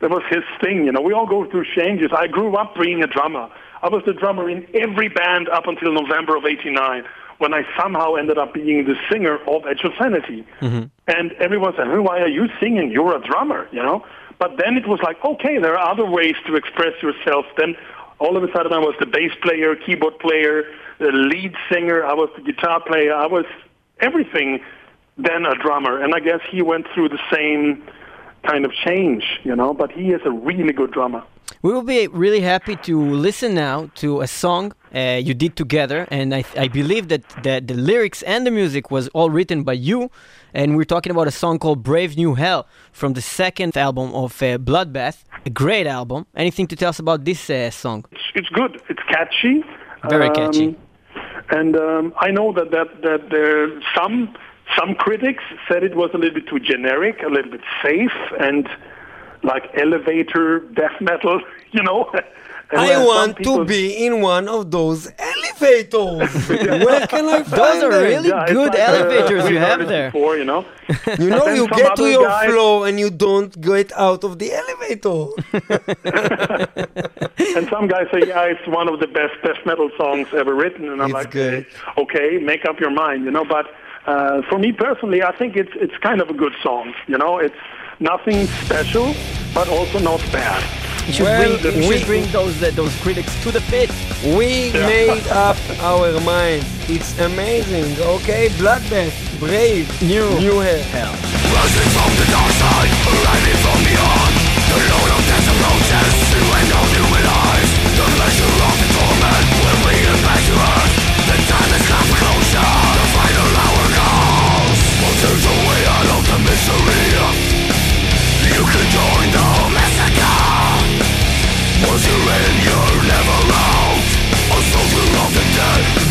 that was his thing, you know. We all go through changes. I grew up being a drummer. I was the drummer in every band up until November of '89, when I somehow ended up being the singer of Edge of Sanity. Mm-hmm. And everyone said, hey, "Why are you singing? You're a drummer," you know. But then it was like, okay, there are other ways to express yourself. Then all of a sudden I was the bass player, keyboard player, the lead singer, I was the guitar player, I was everything, then a drummer. And I guess he went through the same kind of change, you know, but he is a really good drummer. We will be really happy to listen now to a song uh, you did together, and I, I believe that the, the lyrics and the music was all written by you. And we're talking about a song called Brave New Hell from the second album of uh, Bloodbath, a great album. Anything to tell us about this uh, song? It's, it's, good. It's catchy. Very um, catchy. And um, I know that that that there some some critics said it was a little bit too generic, a little bit safe, and like elevator death metal, you know. I want to be in one of those elevators. Where can I find Those are them? really yeah, good like, elevators uh, you have there. Before, you know, you know, you get to your guys... floor and you don't get out of the elevator. and some guys say, "Yeah, it's one of the best death metal songs ever written," and I'm it's like, good. "Okay, make up your mind," you know. But uh, for me personally, I think it's it's kind of a good song. You know, it's nothing special, but also not bad. You should, well, bring, you we, should bring those uh, those critics to the pit. We yeah. made up our minds. It's amazing. Okay, Bloodbath, brave, new, new hell. hell. Rising from the dark side, arriving from beyond. The Lord of Death approaches, to end all human eyes. The pleasure of the torment will bring us back to earth. The time has come closer. The final hour comes. Well, there's a way out of the misery. You can join the massacre In, you're never out. A soldier of the dead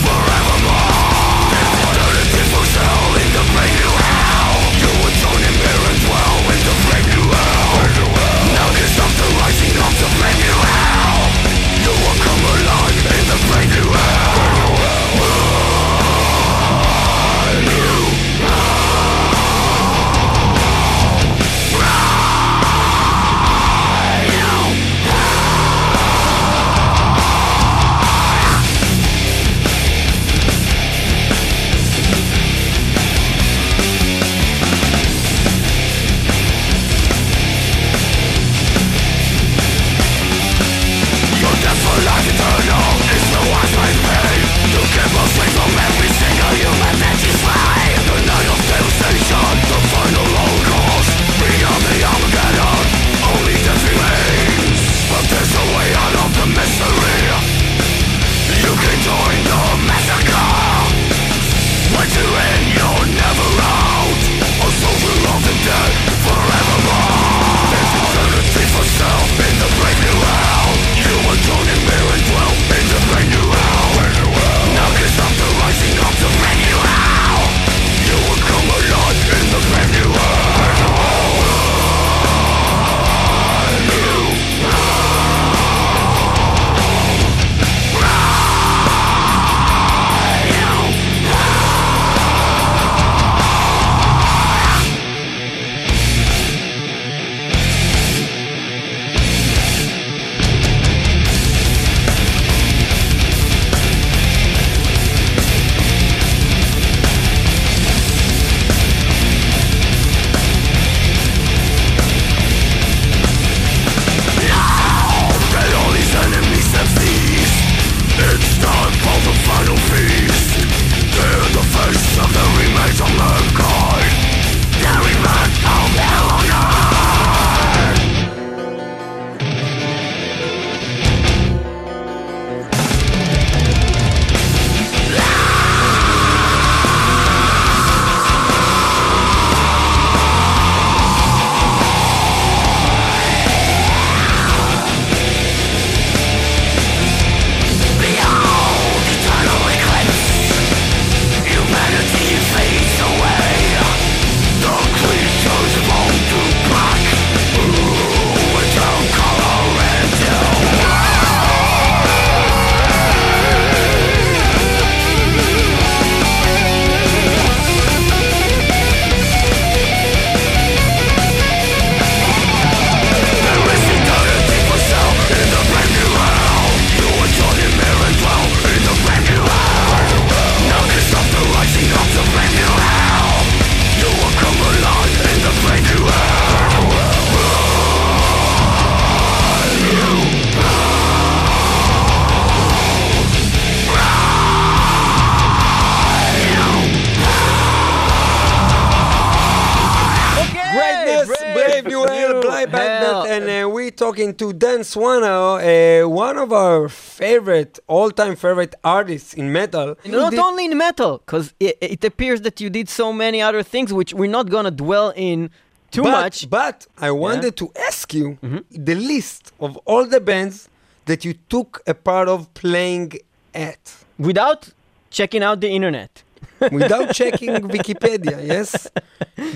to Dan Swano, uh, one of our favorite, all-time favorite artists in metal. Not Did- only in metal, because it, it appears that you did so many other things, which we're not gonna dwell in too but, much. Mm-hmm. But I wanted to ask you the list of all the bands that you took a part of playing at without checking out the internet. without checking Wikipedia. Yes.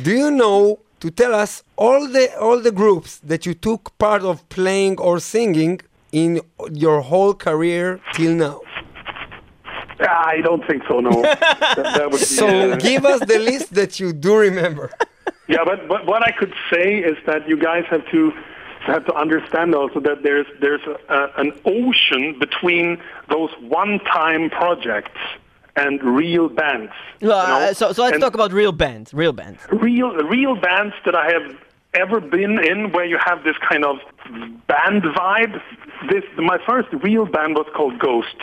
Do you know to tell us all the all the groups that you took part of playing or singing in your whole career till now? I don't think so. No. that, that would be, So uh, give us the list that you do remember. Yeah, but, but what I could say is that you guys have to have to understand also that there's there's a, a, an ocean between those one-time projects and real bands. Uh, so, so let's And talk about real bands. Real bands. real real bands that I have ever been in where you have this kind of band vibe. This my first real band was called Ghost.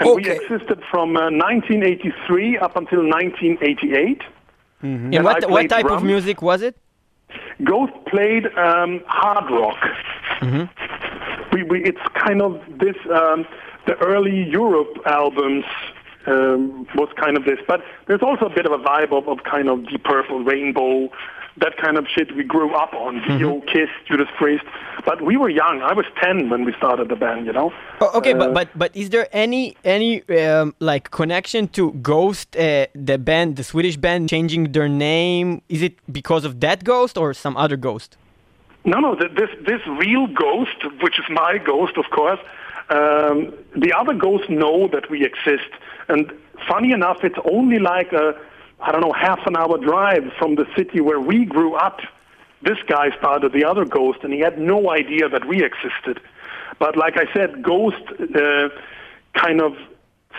And we existed from uh, 1983 up until 1988. And And what, what type of music was it? Ghost played um, hard rock. We, we, it's kind of this, um, the early Europe albums um, was kind of this. But there's also a bit of a vibe of, of kind of the Purple, Rainbow, that kind of shit we grew up on. Dio, Kiss, Judas Priest. But we were young. I was 10 when we started the band, you know? Oh, okay, Uh, but but but is there any any um, like connection to Ghost, uh, the band, the Swedish band, changing their name? Is it because of that Ghost or some other Ghost? No, no, th- this this real ghost, which is my ghost, of course. Um, the other ghosts know that we exist, and funny enough, it's only like a I don't know half an hour drive from the city where we grew up. This guy started the other ghost, and he had no idea that we existed. But like I said, Ghost uh, kind of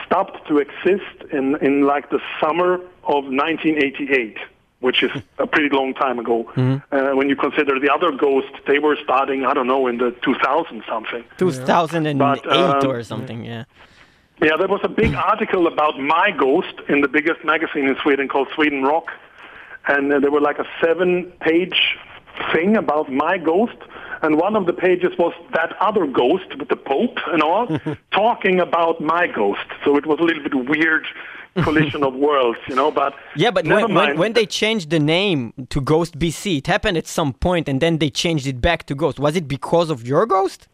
stopped to exist in in like the summer of 1988 which is a pretty long time ago. Uh, when you consider the other ghosts, they were starting, I don't know, in the 2000 something. 2008 But, um, or something, yeah. Yeah, there was a big article about my ghost in the biggest magazine in Sweden called Sweden Rock, and uh, there were like a seven-page thing about my ghost, and one of the pages was that other ghost with the Pope and all talking about my ghost. So it was a little bit weird collision of worlds, you know. But Yeah, but when, when, when they changed the name to Ghost BC, it happened at some point and then they changed it back to Ghost. Was it because of your ghost?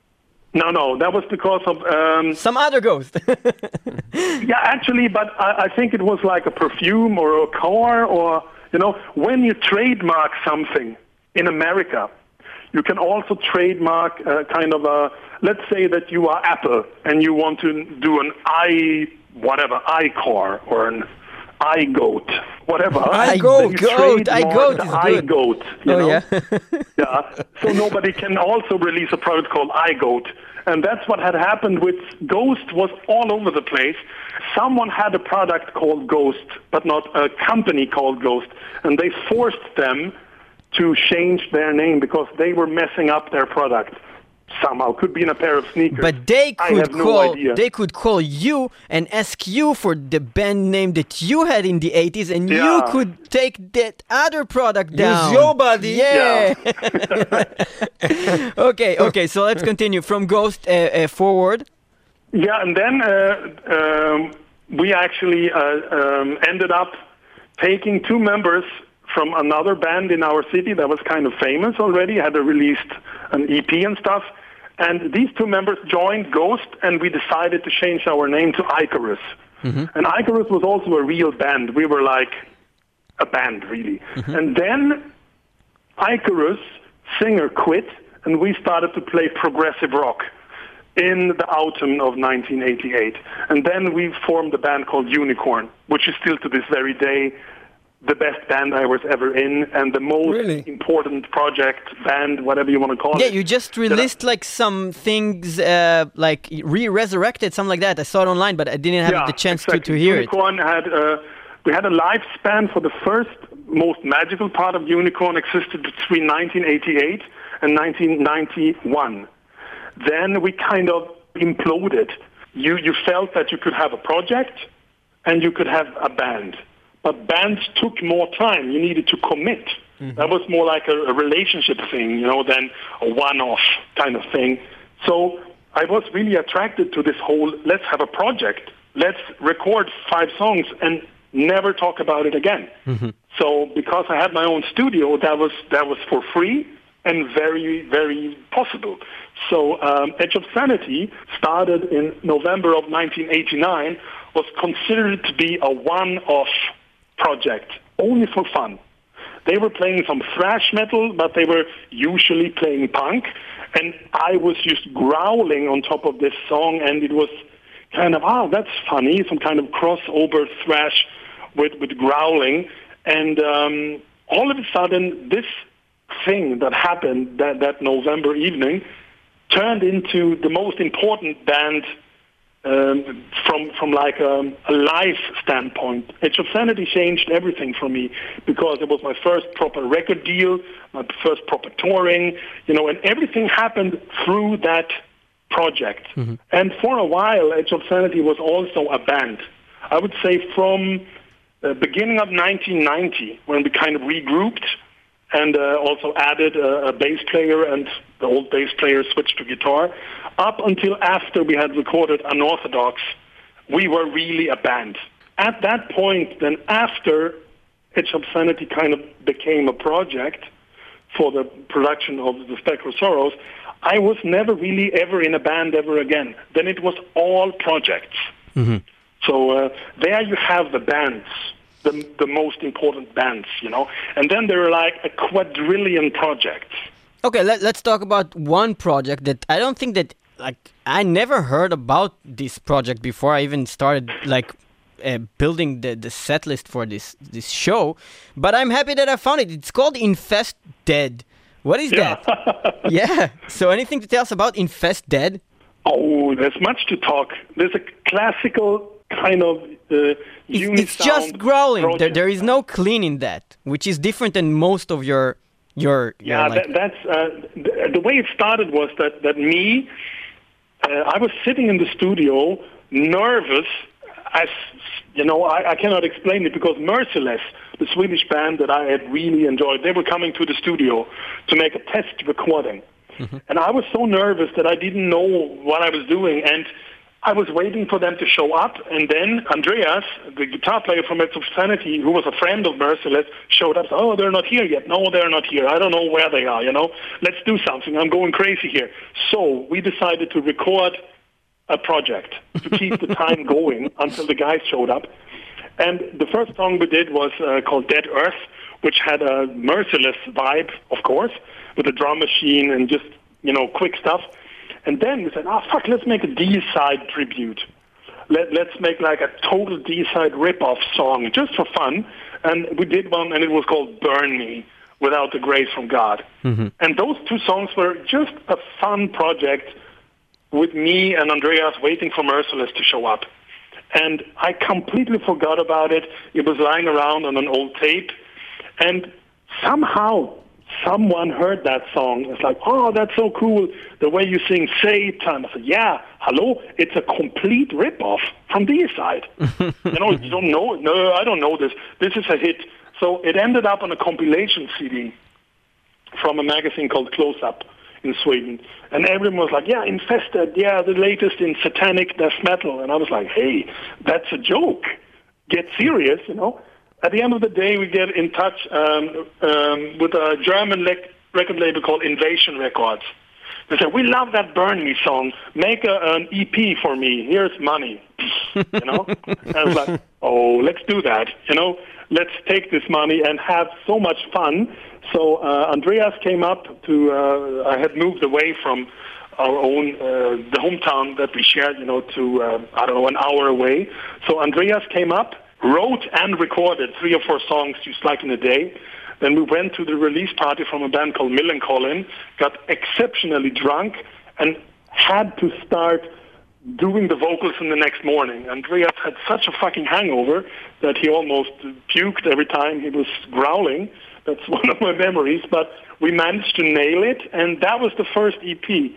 No, no, that was because of. Um, Some other ghost. Yeah, actually, but I, I think it was like a perfume or a car or, you know, when you trademark something in America, you can also trademark uh, kind of a, let's say that you are Apple and you want to do an i, whatever, iCar or an iGoat, whatever. iGoat, Then you goat, trademark iGoat the is good. iGoat, you oh, know? yeah. Yeah. So nobody can also release a product called iGoat. And that's what had happened with Ghost was all over the place. Someone had a product called Ghost, but not a company called Ghost. And they forced them to change their name because they were messing up their product somehow. Could be in a pair of sneakers. But they I could have no call idea. they could call you and ask you for the band name that you had in the 80s and you could take that other product Use down. your body. Yeah. okay, okay, so let's continue from Ghost uh, uh, forward. Yeah, and then uh, um, we actually uh, um, ended up taking two members from another band in our city that was kind of famous already, had released an EP and stuff. And these two members joined Ghost, and we decided to change our name to Icarus. Mm-hmm. And Icarus was also a real band. We were like a band, really. Mm-hmm. And then Icarus, singer, quit, and we started to play progressive rock in the autumn of 1988. And then we formed a band called Unicorn, which is still to this very day the best band I was ever in and the most Really? important project, band, whatever you want to call Yeah, it. Yeah, you just released like some things uh, like re-resurrected, something like that. I saw it online, but I didn't have the chance exactly. to, to hear it. Unicorn had uh, we had a lifespan for the first most magical part of Unicorn existed between 1988 and 1991. Then we kind of imploded. You you felt that you could have a project and you could have a band, but bands took more time. You needed to commit. Mm-hmm. That was more like a, a relationship thing, you know, than a one-off kind of thing. So I was really attracted to this whole let's have a project, let's record five songs and never talk about it again. Mm-hmm. So because I had my own studio, that was that was for free and very very possible. So um, Edge of Sanity started in November of 1989, was considered to be a one-off project, only for fun. They were playing some thrash metal, but they were usually playing punk. And I was just growling on top of this song, and it was kind of, ah, that's funny, some kind of crossover thrash with, with growling. And um, all of a sudden, this thing that happened that, that November evening turned into the most important band um, from from like a, a life standpoint. Edge of Sanity changed everything for me because it was my first proper record deal, my first proper touring, you know, and everything happened through that project. Mm-hmm. And for a while, Edge of Sanity was also a band. I would say from the beginning of 1990, when we kind of regrouped and uh, also added a, a bass player and the old bass player switched to guitar. Up until after we had recorded Unorthodox, we were really a band. At that point, then after of Sanity kind of became a project for the production of the Spectral Sorrows, I was never really ever in a band ever again. Then it was all projects. Mm-hmm. So uh, there you have the bands the, the most important bands, you know. And then there are like a quadrillion projects. Okay, let, let's talk about one project that I don't think that like I never heard about this project before I even started like uh, building the the set list for this this show. But I'm happy that I found it. It's called Infest Dead. What is yeah. that? yeah. So anything to tell us about Infest Dead? Oh, there's much to talk. There's a classical kind of uh, it's, it's just growling. There, there is no clean in that, which is different than most of your your. Yeah, like... that, that's uh, the, the, way it started was that that me, uh, I was sitting in the studio, nervous. As you know, I, I cannot explain it because Merciless, the Swedish band that I had really enjoyed, they were coming to the studio to make a test recording. Mm-hmm. And I was so nervous that I didn't know what I was doing. And I was waiting for them to show up, and then Andreas, the guitar player from Edge of Sanity, who was a friend of Merciless, showed up. Oh, they're not here yet. No, they're not here. I don't know where they are. You know, let's do something. I'm going crazy here. So we decided to record a project to keep the time going until the guys showed up. And the first song we did was uh, called Dead Earth, which had a merciless vibe, of course, with a drum machine and just you know quick stuff. And then we said, oh, fuck, let's make a Deicide tribute. Let, let's make like a total Deicide rip-off song just for fun. And we did one, and it was called Burn Me, Without the Grace from God. Mm-hmm. And those two songs were just a fun project with me and Andreas waiting for Merciless to show up. And I completely forgot about it. It was lying around on an old tape. And somehow someone heard that song. It's like, oh, that's so cool. The way you sing Satan. I said, yeah, hello, it's a complete ripoff from Deicide. you know, you don't know. No, I don't know this. This is a hit. So it ended up on a compilation CD from a magazine called Close Up in Sweden. And everyone was like, yeah, Infestdead, yeah, the latest in satanic death metal. And I was like, hey, that's a joke. Get serious, you know at the end of the day, we get in touch um, um, with a German le- record label called Invasion Records. They said, "We love that Burn Me song. Make a, an EP for me. Here's money." you know, and I was like, "Oh, let's do that." You know, let's take this money and have so much fun. So uh, Andreas came up to. Uh, I had moved away from our own uh, the hometown that we shared. You know, to uh, I don't know an hour away. So Andreas came up wrote and recorded three or four songs just like in a day. Then we went to the release party from a band called Millencolin, got exceptionally drunk, and had to start doing the vocals in the next morning. Andreas had such a fucking hangover that he almost puked every time he was growling. That's one of my memories. But we managed to nail it, and that was the first EP.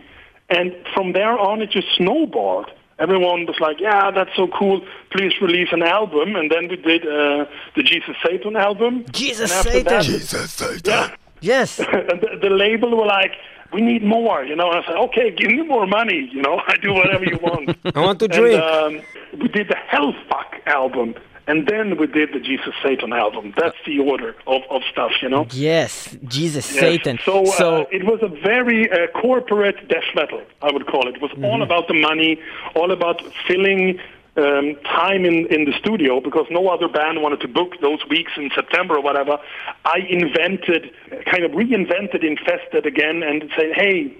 And from there on, it just snowballed. Everyone was like, "Yeah, that's so cool. Please release an album." And then we did uh, the Jesus Satan album. Jesus Satan. that- Jesus Satan. Yeah. Yes. and the, the label were like, "We need more," you know. And I said, "Okay, give me more money, you know. I do whatever you want." I want to drink. And, um, we did the Hellfuck album, and then we did the Jesus Satan album. That's the order of, of stuff, you know. Yes. Jesus Yes. Satan. So, so uh, it was a very uh, corporate death metal, I would call it. It was Mm-hmm. all about the money, all about filling um, time in, in the studio because no other band wanted to book those weeks in September or whatever. I invented, kind of reinvented Infestdead again and said, hey,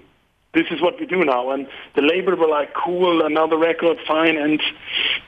this is what we do now. And the label were like, cool, another record, fine. And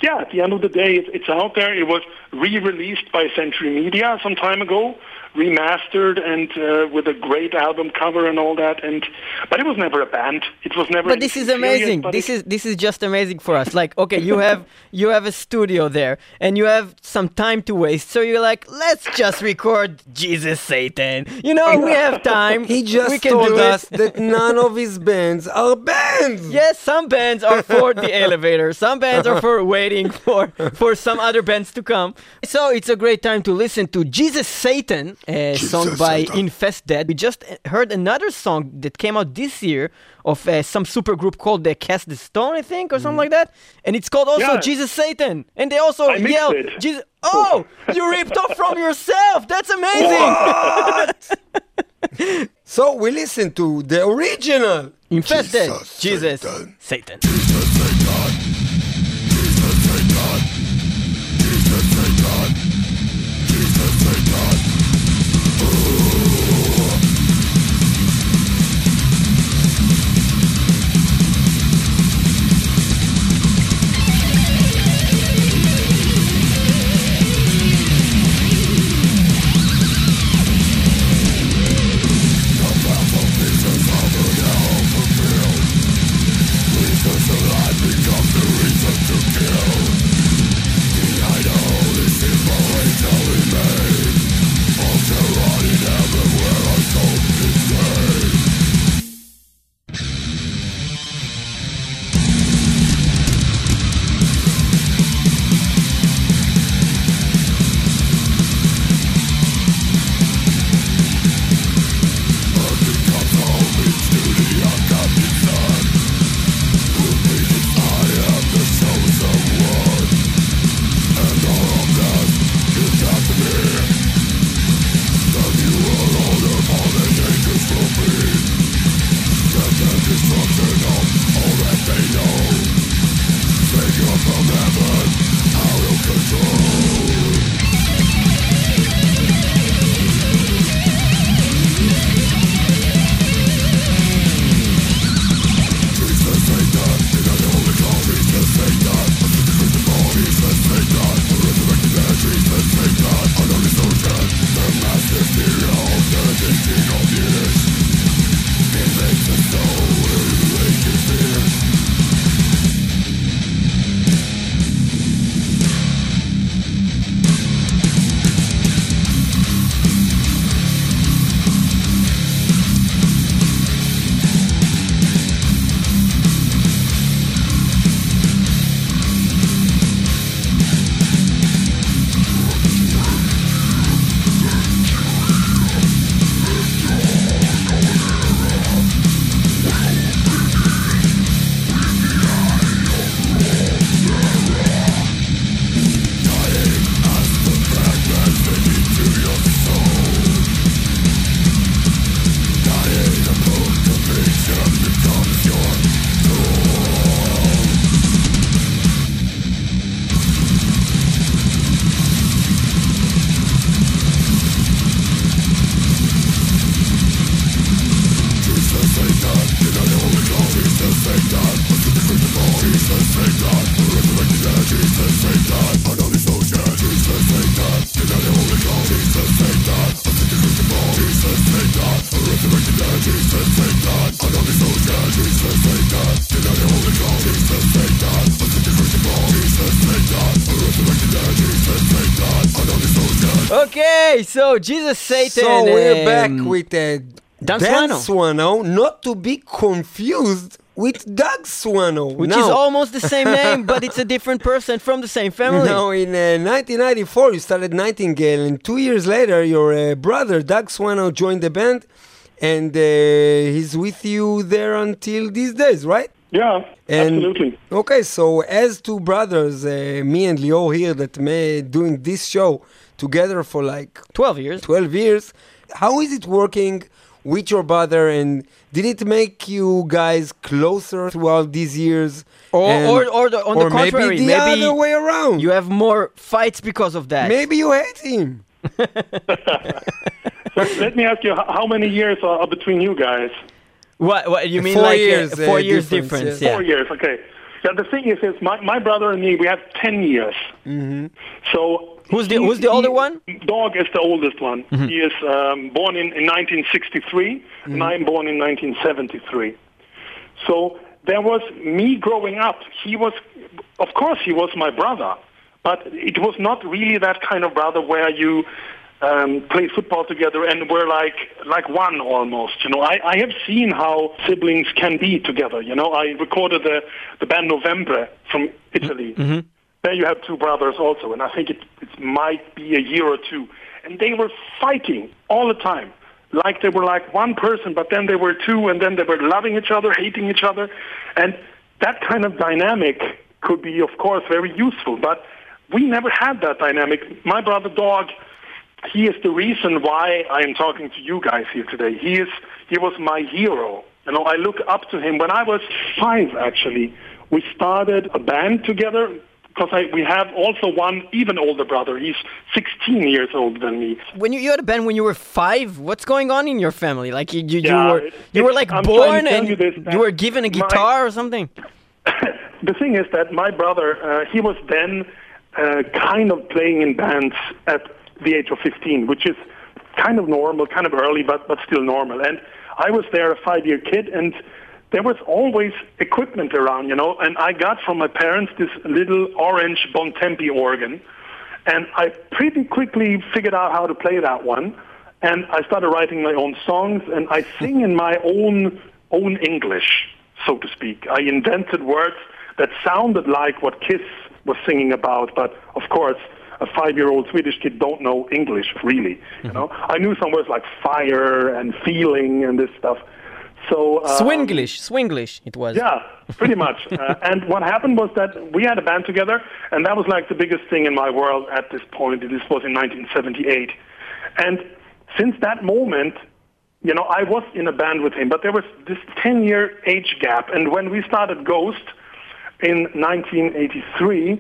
yeah, at the end of the day, it, it's out there. It was re-released by Century Media some time ago, remastered and uh, with a great album cover and all that. And but it was never a band. It was never. but this is anything serious, amazing. This it- is this is just amazing for us. Like, okay, you have you have a studio there, and you have some time to waste. So you're like, let's just record Jesus Satan. You know, we have time. He we just can told us that none of his bands are bands. Yes, some bands are for the elevator. Some bands are for waiting for for some other bands to come. So it's a great time to listen to Jesus Satan, Uh, a song by Infestdead. We just uh, heard another song that came out this year of uh, some super group called the Cast the Stone, I think, or something like that. And it's called also Yeah. Jesus Satan. And they also I yell. Jesus. Oh, you ripped off from yourself. That's amazing. So we listen to the original. Infest Jesus Jesus Satan. Satan. Okay, so Jesus Satan. So we're back um, with a Dance dance one, oh, not to be confused with Dag Swano. Which now, is almost the same name, but it's a different person from the same family. No, in uh, 1994 you started Nightingale, and two years later your uh, brother Dag Swano joined the band, and uh, he's with you there until these days, right? Yeah, And- absolutely. Okay, so as two brothers, uh, me and Leo here, that may doing this show together for like 12 years. 12 years, how is it working with your brother, and did it make you guys closer throughout these years? Or, And- or, or the, on or the contrary, maybe the other way around. you have more fights because of that. maybe you hate him. So let me ask you, how many years are are between you guys? What, what you mean Four like uh, years, uh, four years difference, difference? yeah. Yeah. Four years, okay. Yeah, the thing is, is my, my brother and me, we have 10 years. Mm-hmm. So Who's the- he- who's the older one? Dag is the oldest one. He is um, born in, in 1963, and I'm born in 1973. So there was me growing up. He was, of course, he was my brother, but it was not really that kind of brother where you um, play football together and we're like like one almost. You know, I, I have seen how siblings can be together. You know, I recorded the the band November from Italy. There you have two brothers also, and I think it it might be a year or two, and they were fighting all the time like they were like one person, but then they were two, and then they were loving each other, hating each other, and that kind of dynamic could be, of course, very useful. But we never had that dynamic. My brother Dag, he is the reason why I am talking to you guys here today. He is he was my hero. You know, I look up to him. When I was five, actually, we started a band together because I, we have also one even older brother. He's 16 years older than me. When you, you had a band when you were five, what's going on in your family? Like you, you, Yeah, you were you were like I'm born and you this, you were given a my- guitar or something. the thing is that my brother, uh, he was then uh, kind of playing in bands at the age of 15, which is kind of normal, kind of early, but, but still normal. And I was there, a five-year kid, and there was always equipment around, you know, and I got from my parents this little orange Bontempi organ, and I pretty quickly figured out how to play that one, and I started writing my own songs, and I sing in my own own English, so to speak. I invented words that sounded like what Kiss was singing about, but of course, a five-year-old Swedish kid don't know English really. You know, I knew some words like fire and feeling and this stuff. So um, Swinglish, Swinglish, it was. yeah, pretty much. uh, and what happened was that we had a band together, and that was like the biggest thing in my world at this point. This was in 1978. And since that moment, you know, I was in a band with him, but there was this 10 year age gap. And when we started Ghost in 1983,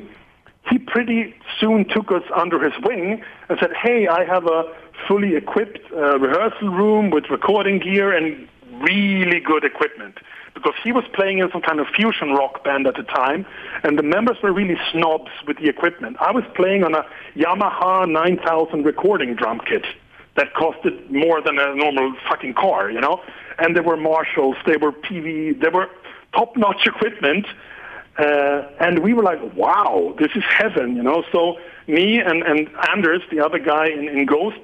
he pretty soon took us under his wing and said, Hey, I have a fully equipped uh, rehearsal room with recording gear and really good equipment. Because he was playing in some kind of fusion rock band at the time, and the members were really snobs with the equipment. I was playing on a Yamaha 9000 recording drum kit that costed more than a normal fucking car, you know? And they were Marshalls, they were PV, they were top-notch equipment. Uh, and we were like, wow, this is heaven, you know? So me and, and Anders, the other guy in, in Ghost,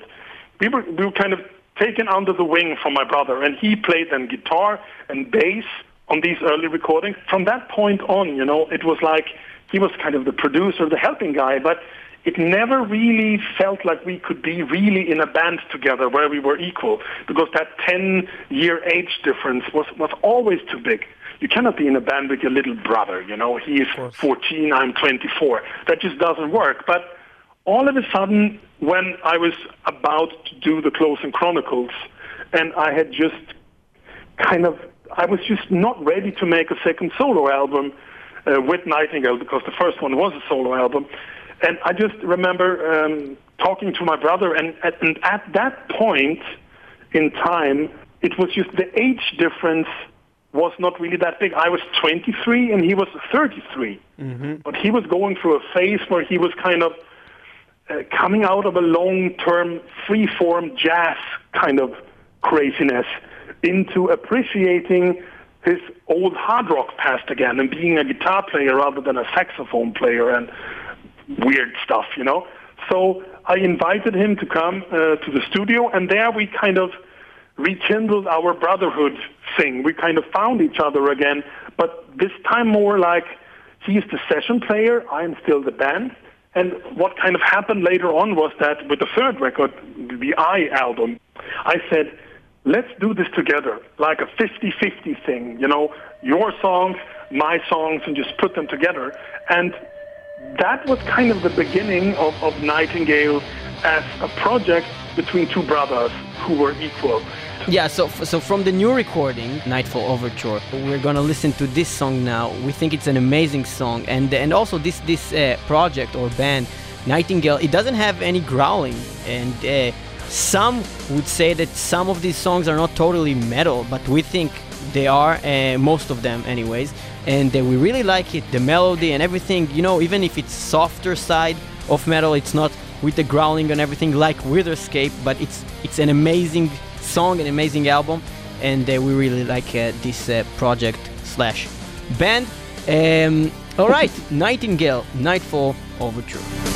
we were, we were kind of taken under the wing from my brother. And he played then guitar and bass on these early recordings. From that point on, you know, it was like he was kind of the producer, the helping guy, but it never really felt like we could be really in a band together where we were equal because that 10 year age difference was, was always too big. You cannot be in a band with your little brother, you know, he is 14, I'm 24. That just doesn't work. But all of a sudden, when I was about to do the Closing Chronicles, and I had just kind of, I was just not ready to make a second solo album uh, with Nightingale because the first one was a solo album. And I just remember um, talking to my brother, and at, and at that point in time, it was just the age difference was not really that big. I was 23 and he was 33. But he was going through a phase where he was kind of uh, coming out of a long-term free-form jazz kind of craziness into appreciating his old hard rock past again and being a guitar player rather than a saxophone player and weird stuff, you know. So I invited him to come uh, to the studio, and there we kind of rekindled our brotherhood thing. We kind of found each other again, but this time more like he's the session player, I'm still the band. And what kind of happened later on was that with the third record, the I album, I said, let's do this together, like a 50-50 thing, you know, your songs, my songs, and just put them together. And that was kind of the beginning of, of Nightingale as a project between two brothers who were equal. Yeah, so so from the new recording, Nightfall Overture, we're gonna listen to this song now. We think it's an amazing song, and and also this this uh, project or band, Nightingale, it doesn't have any growling, and uh, some would say that some of these songs are not totally metal, but we think they are, uh, most of them, anyways, and we really like it. The melody and everything, you know, even if it's softer side of metal, it's not with the growling and everything like Witherscape, but it's it's an amazing song, an amazing album, and uh, we really like uh, this uh, project slash band. Um, all right, Nightingale, Nightfall Overture.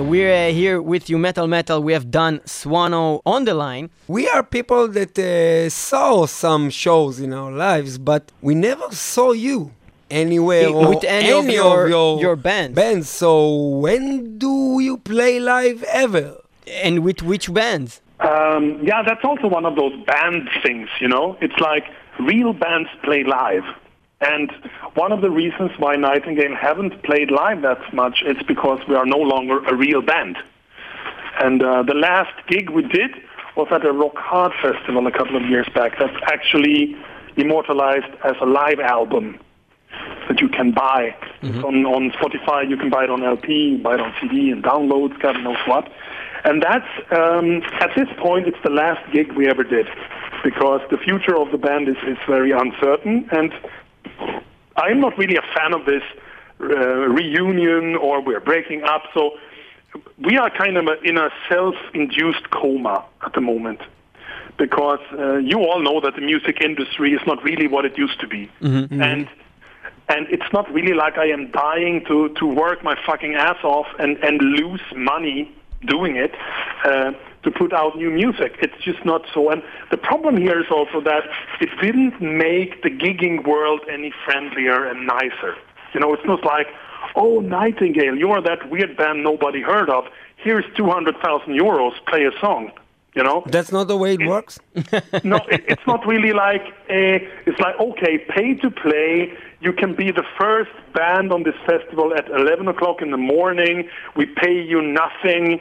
We're uh, here with you, Metal Metal. We have Dan Swano on the line. We are people that uh, saw some shows in our lives, but we never saw you anywhere or With any of your- your bands. Bands. So when do you play live ever? And with which bands? Um, yeah, that's also one of those band things, you know? It's like real bands play live. And one of the reasons why Nightingale haven't played live that much is because we are no longer a real band. And uh, the last gig we did was at a Rock Hard Festival a couple of years back. That's actually immortalized as a live album that you can buy. It's on, on Spotify, you can buy it on LP, buy it on CD and downloads, God knows what. And that's, um, at this point, it's the last gig we ever did because the future of the band is, is very uncertain. And I'm not really a fan of this uh, reunion or we're breaking up. So we are kind of a, in a self-induced coma at the moment because uh, you all know that the music industry is not really what it used to be, and and it's not really like I am dying to to work my fucking ass off and and lose money doing it. Uh, to put out new music. It's just not so. And the problem here is also that it didn't make the gigging world any friendlier and nicer. You know, it's not like, oh, Nightingale, you are that weird band nobody heard of. Here's 200,000 euros, play a song. You know? That's not the way it works. no, it, it's not really like a, it's like okay, pay to play. You can be the first band on this festival at 11 o'clock in the morning. We pay you nothing.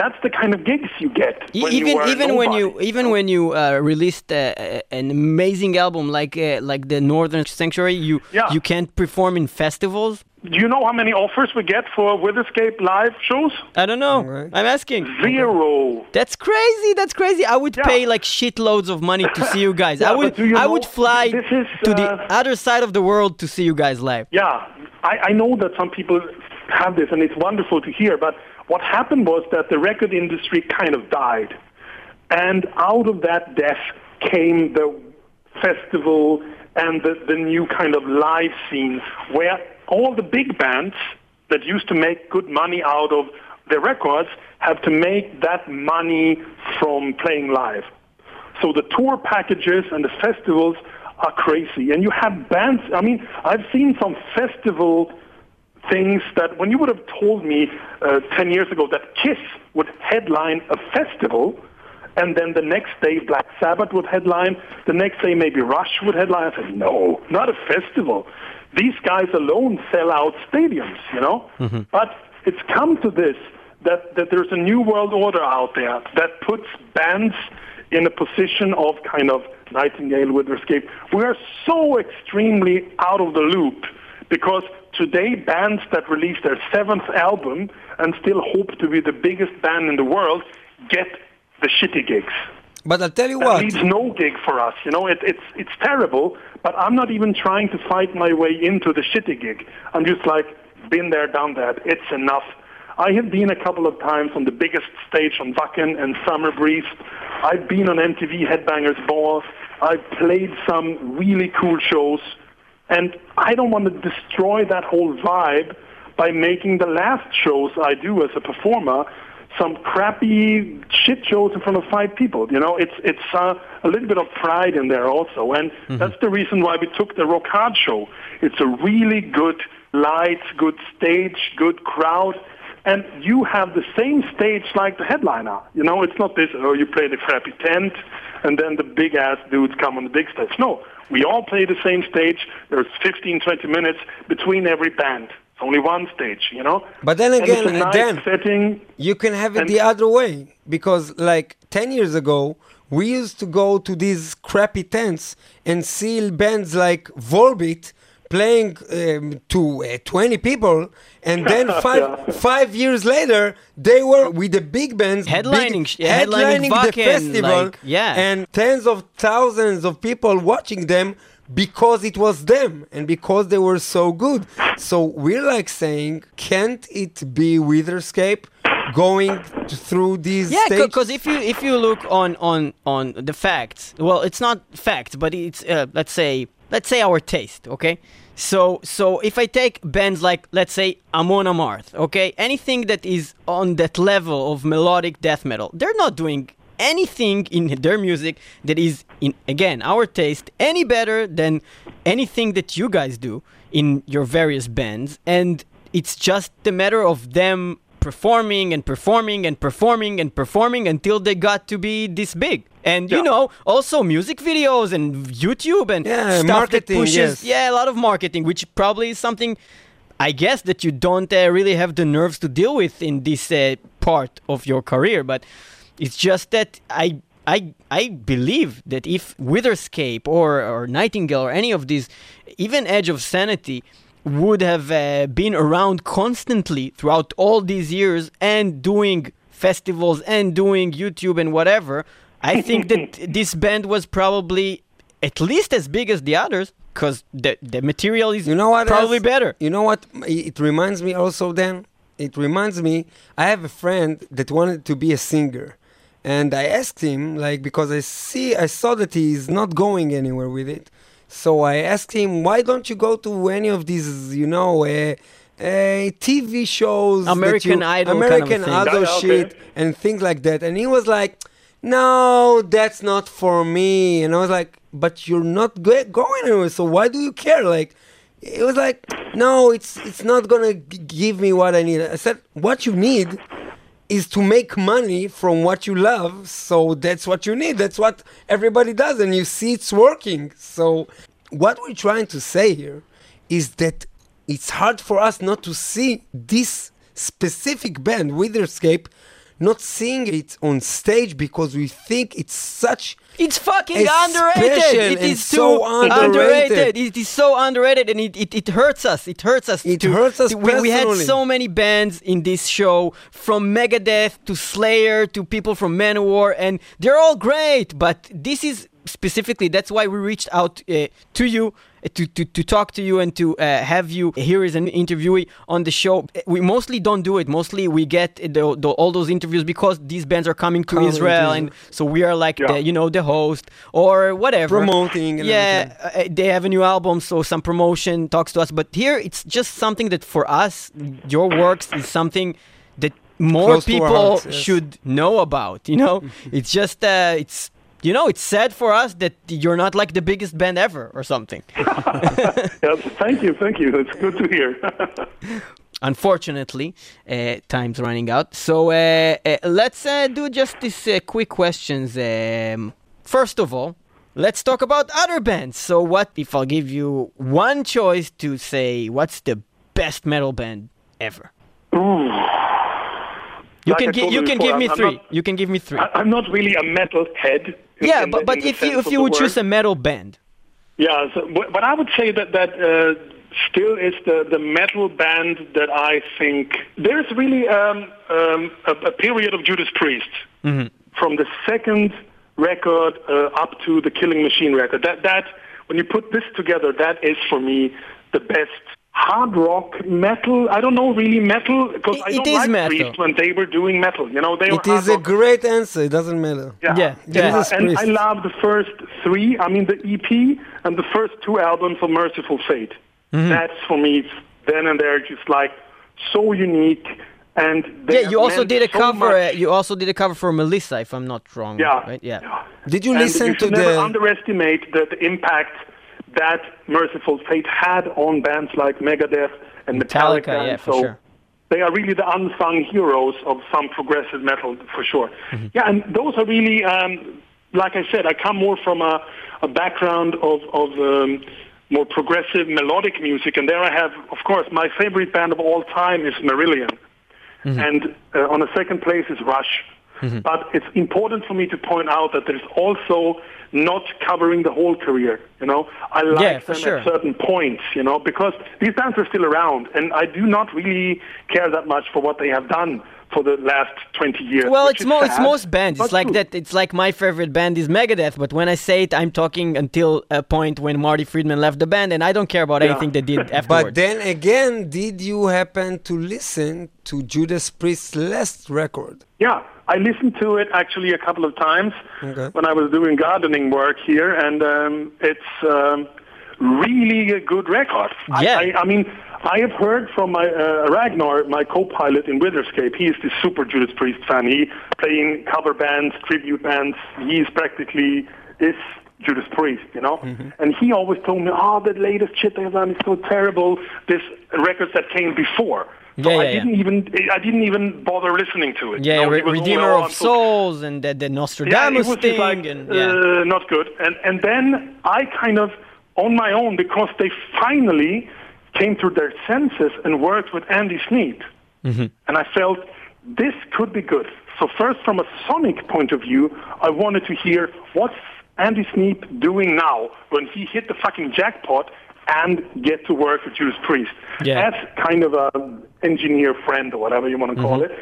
That's the kind of gigs you get. When you even were even when you even when you uh, released uh, uh, an amazing album like uh, like the Northern Sanctuary, you Yeah. you can't perform in festivals. Do you know how many offers we get for Witherscape live shows? I don't know. Right. I'm asking. Zero. That's crazy. That's crazy. I would Yeah. pay like shitloads of money to see you guys. Yeah, I would but do you I know, would fly this is, to the uh, other side of the world to see you guys live. Yeah, I, I know that some people have this, and it's wonderful to hear. But what happened was that the record industry kind of died, and out of that death came the festival and the, the new kind of live scene where all the big bands that used to make good money out of their records have to make that money from playing live. So the tour packages and the festivals are crazy. And you have bands, I mean, I've seen some festival things that when you would have told me uh, 10 years ago that Kiss would headline a festival, and then the next day Black Sabbath would headline, the next day maybe Rush would headline, I said, no, not a festival. These guys alone sell out stadiums, you know? Mm-hmm. But it's come to this, that, that there's a new world order out there that puts bands in a position of kind of Nightingale, Witherscape. We are so extremely out of the loop because today bands that release their seventh album and still hope to be the biggest band in the world get the shitty gigs. But I'll tell you that what. leaves no gig for us. You know, it, it's it's terrible. But I'm not even trying to fight my way into the shitty gig. I'm just like been there, done that. It's enough. I have been a couple of times on the biggest stage on Wacken and Summer Breeze. I've been on MTV Headbangers Ball. I've played some really cool shows. And I don't want to destroy that whole vibe by making the last shows I do as a performer some crappy shit shows in front of five people. You know, it's it's uh, a little bit of pride in there also, and mm-hmm. that's the reason why we took the Rock Hard show. It's a really good lights, good stage, good crowd, and you have the same stage like the headliner. You know, it's not this, oh, you play the crappy tent, and then the big ass dudes come on the big stage. No, we all play the same stage. There's 15, 20 minutes between every band. It's only one stage, you know. But then again, nice then setting, you can have it the other way because, like ten years ago, we used to go to these crappy tents and see bands like Volbeat playing um, to uh, 20 people and then five yeah. five years later they were with the big bands headlining big, headlining, headlining the festival like, yeah. and tens of thousands of people watching them because it was them and because they were so good. So we're like saying can't it be witherscape going through these yeah because if you if you look on on on the facts well it's not fact but it's uh, let's say let's say our taste, okay? So so if I take bands like let's say Amon Amarth, okay, anything that is on that level of melodic death metal, they're not doing anything in their music that is in again our taste any better than anything that you guys do in your various bands and it's just a matter of them performing and performing and performing and performing until they got to be this big. And yeah. you know, also music videos and YouTube and yeah, stuff marketing, that pushes. Yes. Yeah, a lot of marketing, which probably is something I guess that you don't uh, really have the nerves to deal with in this uh, part of your career. But it's just that I I I believe that if Witherscape or or Nightingale or any of these, even Edge of Sanity would have uh, been around constantly throughout all these years and doing festivals and doing YouTube and whatever, I think that this band was probably at least as big as the others because the, the material is you know what probably else? better. You know what? It reminds me also then, it reminds me, I have a friend that wanted to be a singer. And I asked him, like, because I see, I saw that he's not going anywhere with it. So I asked him, why don't you go to any of these, you know, uh, uh, TV shows, American you, Idol, American kind of Idol yeah, shit, okay. and things like that. And he was like, no, that's not for me. And I was like, but you're not go- going anywhere, so why do you care? Like, it was like, no, it's it's not gonna g- give me what I need. I said, what you need is to make money from what you love. So that's what you need. That's what everybody does, and you see it's working. So what we're trying to say here is that it's hard for us not to see this specific band, Witherscape, not seeing it on stage because we think it's such it's fucking a underrated. It is so too underrated. It is so underrated, and it, it, it hurts us. It hurts us. It to- hurts us to- we, we had so many bands in this show, from Megadeth to Slayer to people from Manowar, and they're all great. But this is specifically that's why we reached out uh, to you uh, to, to, to talk to you and to uh, have you here as an interviewee on the show. We mostly don't do it. Mostly we get the, the, all those interviews because these bands are coming to Coming Israel, Israel. and so we are like Yeah. the, you know the host or whatever promoting. And yeah uh, they have a new album so some promotion talks to us but here it's just something that for us your works is something that more Close people hearts, yes. should know about. You know, it's just uh, it's you know it's sad for us that you're not like the biggest band ever or something. Yes, thank you, thank you. It's good to hear. Unfortunately, uh, time's running out. So uh, uh, let's uh, do just these uh, quick questions. Um, first of all, let's talk about other bands. So, what if I'll give you one choice to say what's the best metal band ever? Ooh. You Like can gi- you can before, give me I'm- I'm three. not- You can give me three. I'm not really a metal head. In- yeah, in but the- but in if you if you would choose a metal band, Yeah, so, but but I would say that that uh, still is the the metal band that I think there's really um, um, a, a period of Judas Priest from the second record uh, up to the Killing Machine record. That that when you put this together, that is for me the best. Hard rock metal. I don't know really metal because I it don't is like metal. Priest when they were doing metal. You know, they It were hard is a rock. great answer. It doesn't matter. Yeah, yeah. Jesus and Christ. I love the first three. I mean, the EP and the first two albums of Mercyful Fate. Mm-hmm. That's for me then and there just like so unique. And yeah, you also did a so cover. Uh, you also did a cover for Melissa, if I'm not wrong. yeah, Right. Yeah. Did you And listen you to should never the? underestimate the, the impact that Mercyful Fate had on bands like Megadeth and Metallica, Metallica. yeah, for so sure. They are really the unsung heroes of some progressive metal, for sure. Mm-hmm. Yeah, and those are really, um, like I said, I come more from a, a background of, of um, more progressive melodic music, and there I have, of course, my favorite band of all time is Marillion. Mm-hmm. And uh, on the second place is Rush. Mm-hmm. But it's important for me to point out that there's also not covering the whole career. You know, I like Yeah, them sure. at certain points. You know, because these bands are still around, and I do not really care that much for what they have done for the last 20 years. Well, it's is mo- it's most bands. It's like true. that. It's like my favorite band is Megadeth, but when I say it, I'm talking until a point when Marty Friedman left the band, and I don't care about Yeah. anything they did after But then again, did you happen to listen to Judas Priest's last record? Yeah, I listened to it actually a couple of times Okay. when I was doing gardening work here, and um, it's um, really a good record. I- Yeah. I, I, mean, I have heard from my uh, Ragnar, my co-pilot in Witherscape. He is the super Judas Priest fan. He playing cover bands, tribute bands. He's practically is Judas Priest, you know. Mm-hmm. And he always told me, "Oh, the latest shit they've done is so terrible. This records that came before." So Yeah, I yeah, yeah. didn't even I didn't even bother listening to it. yeah, You know, Re- it Redeemer "Oh, of so Souls and the, the yeah, it Nostradamus was thing, like, and yeah. uh, not good. And and then I kind of on my own because they finally came to their senses and worked with Andy Sneap, Mm-hmm. and I felt this could be good. So first, from a sonic point of view, I wanted to hear what's Andy Sneap doing now when he hit the fucking jackpot and get to work with Judas Priest Yeah. as kind of a engineer friend or whatever you want to call Mm-hmm. it.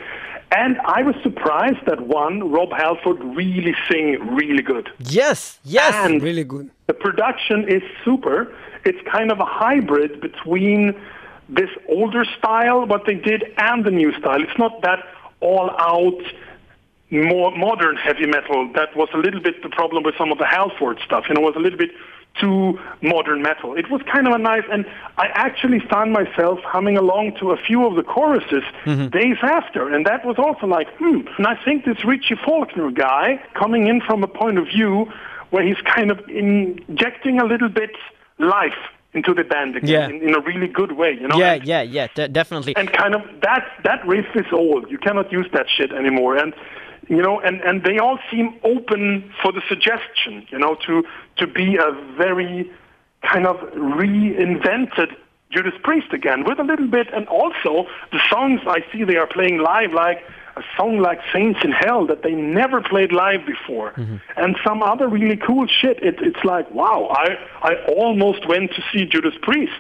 And I was surprised that one, Rob Halford really sing really good. yes, yes. And Really good. the production is super. It's kind of a hybrid between this older style, what they did, and the new style. It's not that all out more modern heavy metal that was a little bit the problem with some of the Halford stuff. You know, it was a little bit too modern metal. It was kind of a nice, and I actually found myself humming along to a few of the choruses days after, and that was also like, hmm. And I think this Richie Faulkner guy coming in from a point of view where he's kind of injecting a little bit life into the band again Yeah. in, in a really good way, you know. yeah, And- yeah, yeah, de- definitely. and kind of that that riff is old. You cannot use that shit anymore. And you know, and and they all seem open for the suggestion. You know, to to be a very kind of reinvented Judas Priest again with a little bit, and also the songs I see they are playing live, like a song like Saints in Hell that they never played live before, mm-hmm. and some other really cool shit. It, it's like wow, I I almost went to see Judas Priest.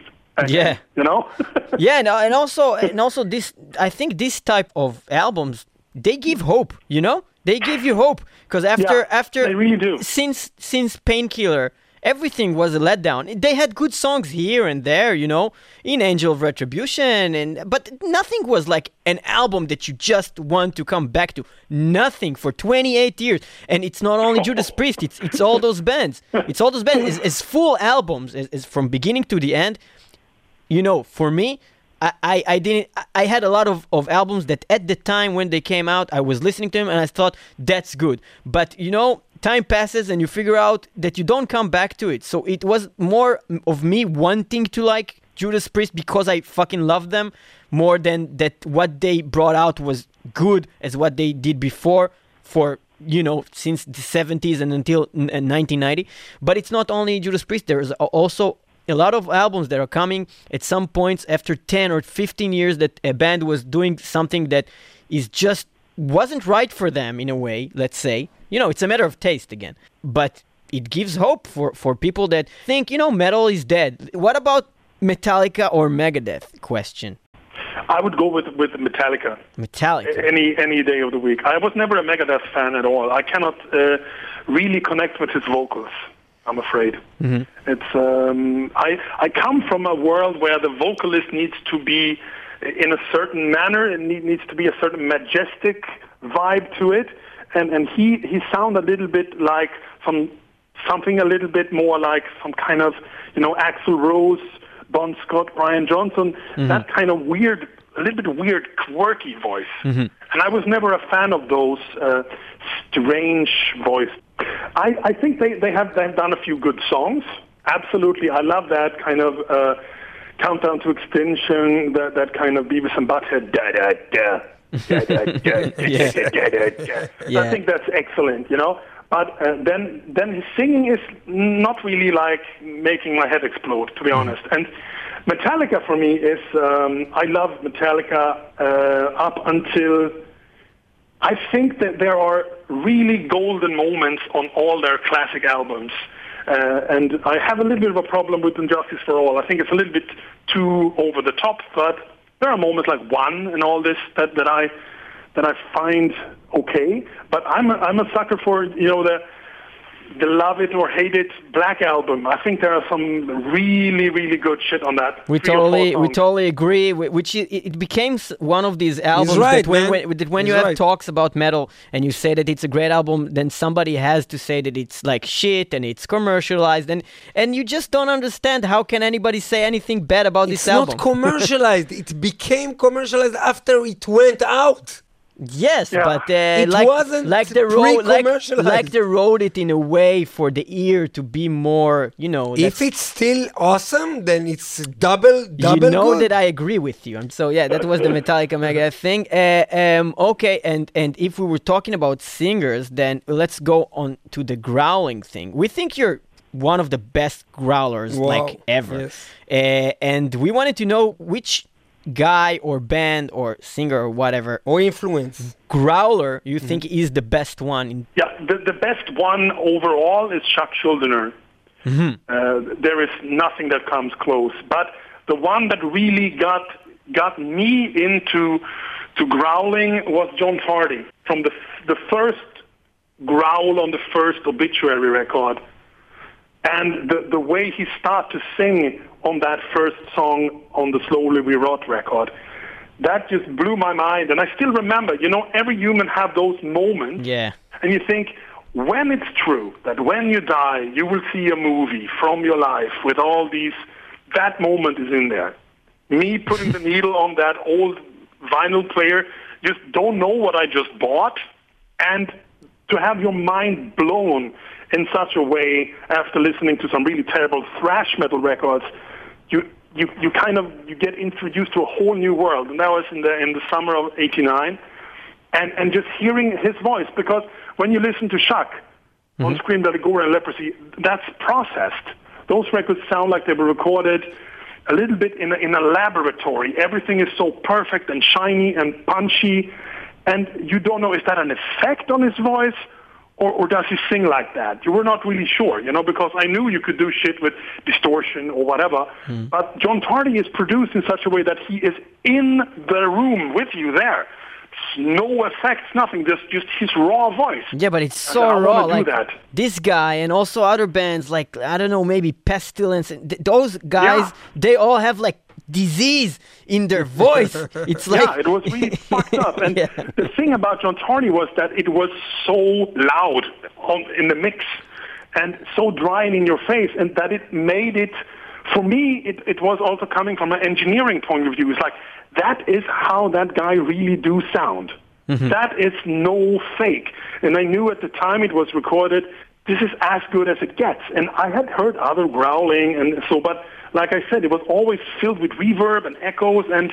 Yeah. you know. yeah, no, and also and also this I think this type of albums they give hope, you know? They give you hope because after Yeah, after they really do. since since Painkiller everything was a letdown. They had good songs here and there, you know, in Angel of Retribution and but nothing was like an album that you just want to come back to. Nothing for 28 years. And it's not only Judas Priest, it's it's all those bands. It's all those bands. It's, it's full albums, it's, it's from beginning to the end you know, for me, I, I, didn't I had a lot of, of albums that at the time when they came out I was listening to them and I thought that's good. But you know, time passes and you figure out that you don't come back to it. So it was more of me wanting to like Judas Priest because I fucking love them more than that what they brought out was good as what they did before for you know since the 70s and until 1990 uh, but it's not only Judas Priest there's also a lot of albums that are coming at some points after 10 or 15 years that a band was doing something that is just wasn't right for them in a way let's say you know it's a matter of taste again but it gives hope for for people that think you know metal is dead what about metallica or megadeth question I would go with with Metallica. Metallica. Any any day of the week. I was never a Megadeth fan at all. I cannot uh, really connect with his vocals. I'm afraid. Mm-hmm. It's um, I I come from a world where the vocalist needs to be in a certain manner. It needs to be a certain majestic vibe to it, and and he he sound a little bit like some something a little bit more like some kind of you know Axl Rose, Bon Scott, Brian Johnson, mm-hmm. that kind of weird, a little bit weird, quirky voice. Mm-hmm. And I was never a fan of those uh, strange voice I, I think they, they have they've done a few good songs. Absolutely, I love that kind of uh, countdown to extinction. That that kind of Beavis and Butthead. Da da da. yeah. I think that's excellent, you know. But uh, then, then his singing is not really like making my head explode, to be honest. And Metallica for me is um, I love Metallica uh, up until I think that there are really golden moments on all their classic albums. Uh, and I have a little bit of a problem with And Justice for All. I think it's a little bit too over the top, but there are moments like One and all this that, that I that I find okay. But I'm a, I'm a sucker for you know the the Love It or Hate It Black album. I think there are some really, really good shit on that. We totally, we totally agree. Which it, it became one of these albums right, that when, when, that when you have right. talks about metal and you say that it's a great album, then somebody has to say that it's like shit and it's commercialized, and and you just don't understand how can anybody say anything bad about it's this album. It's not commercialized. it became commercialized after it went out. Yes, yeah. but uh, like like the road like, like they wrote it in a way for the ear to be more, you know. If it's still awesome, then it's double double. You know good. that I agree with you, and so yeah, that was the Metallica Mega thing. Uh, um, okay, and and if we were talking about singers, then let's go on to the growling thing. We think you're one of the best growlers wow. like ever, yes. uh, and we wanted to know which guy or band or singer or whatever. Or influence. Growler you mm-hmm. think is the best one in- yeah the, the best one overall is chuck schuldiner. Mm-hmm. uh, there is nothing that comes close. But the one that really got got me into to growling was john tardy from the the first growl on the first obituary record and the the way he started to sing on that first song on the Slowly We Rot record. That just blew my mind. And I still remember, you know, every human have those moments. Yeah. And you think, when it's true that when you die, you will see a movie from your life with all these, that moment is in there. Me putting the needle on that old vinyl player, just don't know what I just bought. And to have your mind blown in such a way after listening to some really terrible thrash metal records you you you kind of you get introduced to a whole new world. And that was in the in the summer of '89, and and just hearing his voice because when you listen to Chuck mm-hmm. on Scream Bloody Gore and Leprosy, that's processed. Those records sound like they were recorded a little bit in a, in a laboratory. Everything is so perfect and shiny and punchy, and you don't know is that an effect on his voice or, or does he sing like that? You were not really sure, you know, because I knew you could do shit with distortion or whatever. Mm. But John Tardy is produced in such a way that he is in the room with you there. No effects, nothing. Just just his raw voice. Yeah, but it's so I raw. Like that. this guy and also other bands like I don't know, maybe Pestilence. Th- those guys, yeah. they all have like disease in their voice. It's like yeah, it was really fucked up. And yeah. the thing about John Tardy was that it was so loud on, in the mix and so dry and in your face, and that it made it for me, it, it was also coming from an engineering point of view. It's like, that is how that guy really do sound. Mm-hmm. That is no fake. And I knew at the time it was recorded, this is as good as it gets. And I had heard other growling and so, but like I said, it was always filled with reverb and echoes, and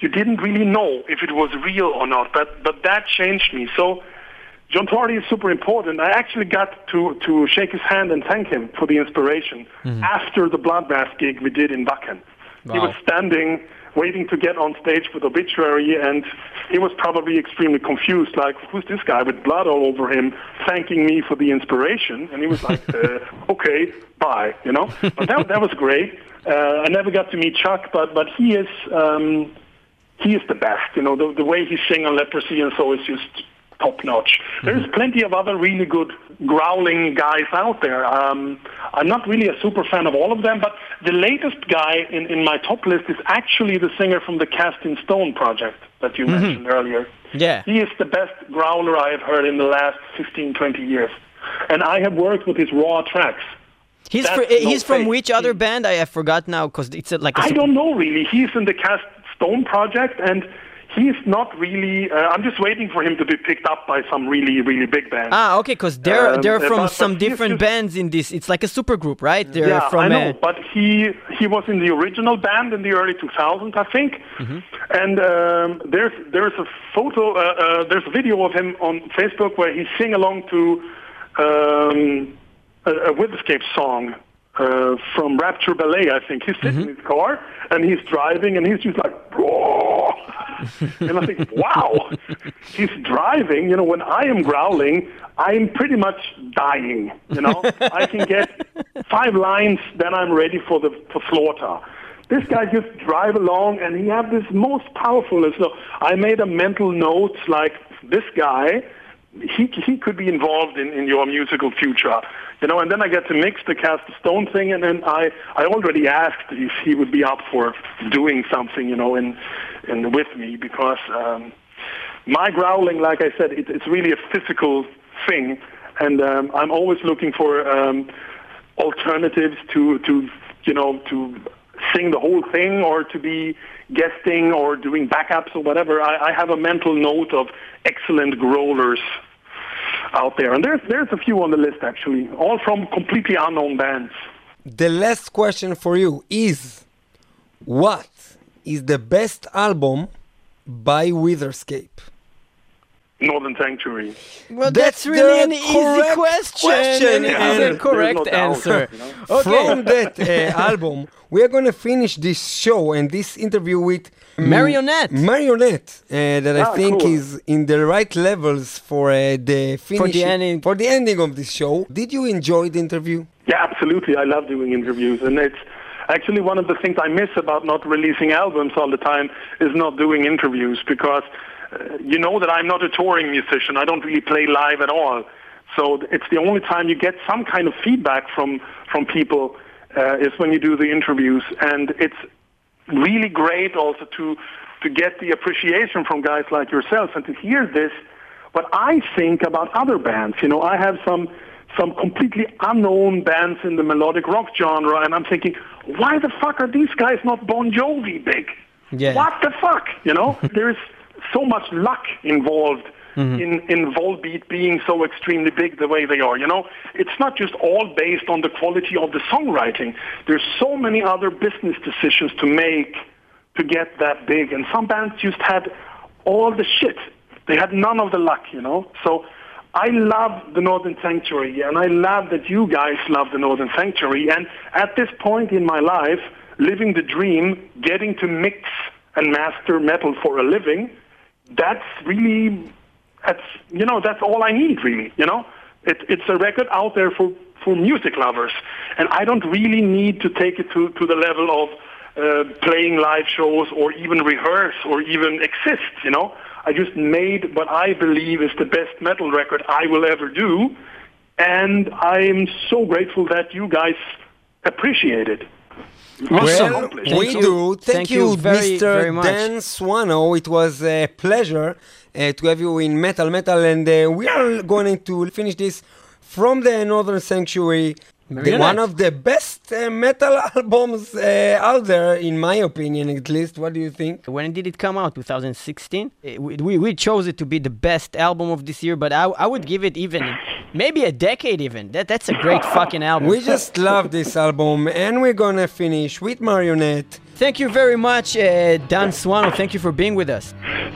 you didn't really know if it was real or not. But but that changed me. So John Tardy is super important. I actually got to to shake his hand and thank him for the inspiration mm-hmm. after the Bloodbath gig we did in Wacken. Wow. He was standing waiting to get on stage with obituary and he was probably extremely confused like who's this guy with blood all over him thanking me for the inspiration? And he was like uh, okay bye you know? But that, that was great. Uh, I never got to meet Chuck, but but he is um, he is the best. You know, the the way he sing on Leprosy and so is just top notch. Mm-hmm. There's plenty of other really good growling guys out there. Um, I'm not really a super fan of all of them, but the latest guy in, in my top list is actually the singer from the Cast in Stone project that you mm-hmm. mentioned earlier. Yeah. He is the best growler I have heard in the last 15, 20 years. And I have worked with his raw tracks. He's fr- he's from which other band? I, have forgot now because it's a, like I don't know really. He's in the Cast Stone project and he's not really. Uh, I'm just waiting for him to be picked up by some really, really big band. Ah, okay, because they're um, they're from but, some but different just, bands in this. It's like a super group, right? They're yeah, from I know. but he he was in the original band in the early 2000s, I think. Mm-hmm. And um, there's there's a photo, uh, uh, there's a video of him on Facebook where he sing along to. Um, a, a Witherscape song uh, from Rapture Ballet, I think. He's sitting mm-hmm. in his car and he's driving and he's just like, Whoa! and I think, wow, he's driving. You know, when I am growling, I'm pretty much dying. You know, I can get five lines, then I'm ready for the for slaughter. This guy just drive along and he have this most powerfulness. So I made a mental note like this guy he he could be involved in, in your musical future, you know. And then I get to mix the cast stone thing, and then I I already asked if he would be up for doing something, you know, in in with me because um, my growling, like I said, it, it's really a physical thing, and um, I'm always looking for um, alternatives to to you know to sing the whole thing or to be guesting or doing backups or whatever. I, I have a mental note of excellent growlers out there, and there's there's a few on the list actually, all from completely unknown bands. The last question for you is, what is the best album by Witherscape? Northern Sanctuary. Well, that's, that's really an easy question. question. Yeah, a correct no answer. Doubt, you know? okay. From that uh, album, we are going to finish this show and this interview with Marionette. Marionette, uh, that ah, I think cool. is in the right levels for uh, the finish for the ending for the ending of this show. Did you enjoy the interview? Yeah, absolutely. I love doing interviews, and it's actually one of the things I miss about not releasing albums all the time is not doing interviews because uh, you know that I'm not a touring musician. I don't really play live at all. So it's the only time you get some kind of feedback from from people uh, is when you do the interviews, and it's really great also to to get the appreciation from guys like yourself and to hear this. What I think about other bands, you know, I have some some completely unknown bands in the melodic rock genre, and I'm thinking, why the fuck are these guys not Bon Jovi big? Yeah. What the fuck? You know, there's so much luck involved mm-hmm. in in Volbeat being so extremely big the way they are. You know, it's not just all based on the quality of the songwriting. There's so many other business decisions to make to get that big, and some bands just had all the shit. They had none of the luck. You know, so. I love the Northern Sanctuary, and I love that you guys love the Northern Sanctuary. And at this point in my life, living the dream, getting to mix and master metal for a living, that's really that's you know that's all I need really. You know, it, it's a record out there for for music lovers, and I don't really need to take it to to the level of uh, playing live shows or even rehearse or even exist. You know, I just made what I believe is the best metal record I will ever do, and I'm so grateful that you guys appreciate it. Well, we you. do. Thank, Thank you, you very, Mr. Very Dan Swano. It was a pleasure uh, to have you in Metal Metal, and uh, we are going to finish this from the Northern Sanctuary the, one of the best uh, metal albums uh, out there, in my opinion, at least. What do you think? When did it come out? 2016. Uh, we, we, we chose it to be the best album of this year, but I, I would give it even maybe a decade even. That that's a great fucking album. We just love this album, and we're gonna finish with Marionette. Thank you very much, uh, Dan Swano. Thank you for being with us.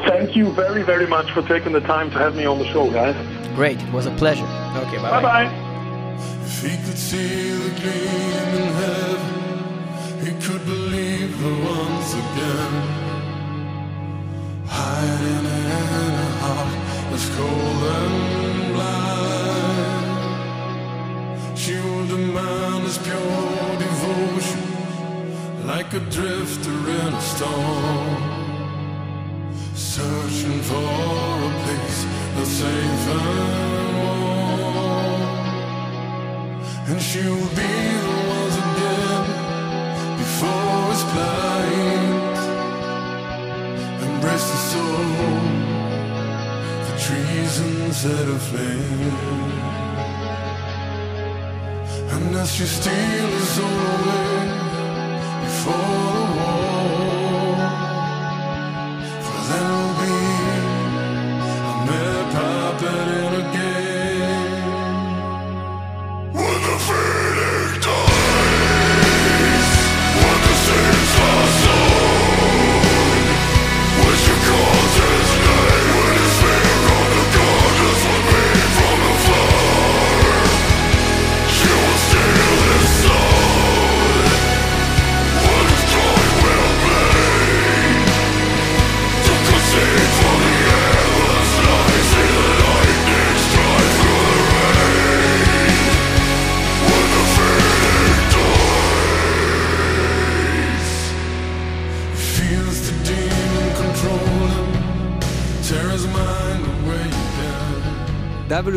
Thank you very, very much for taking the time to have me on the show, guys. Great. It was a pleasure. Okay, bye bye. Bye If he could see the gleam in heaven, he could believe her once again. Hiding in a heart that's cold and blind. She would demand his pure devotion, like a drifter in a storm. Searching for a place that's safe and warm. And she'll be the ones again before it's blind. Embrace the soul, the treason set aflame. And as she steals away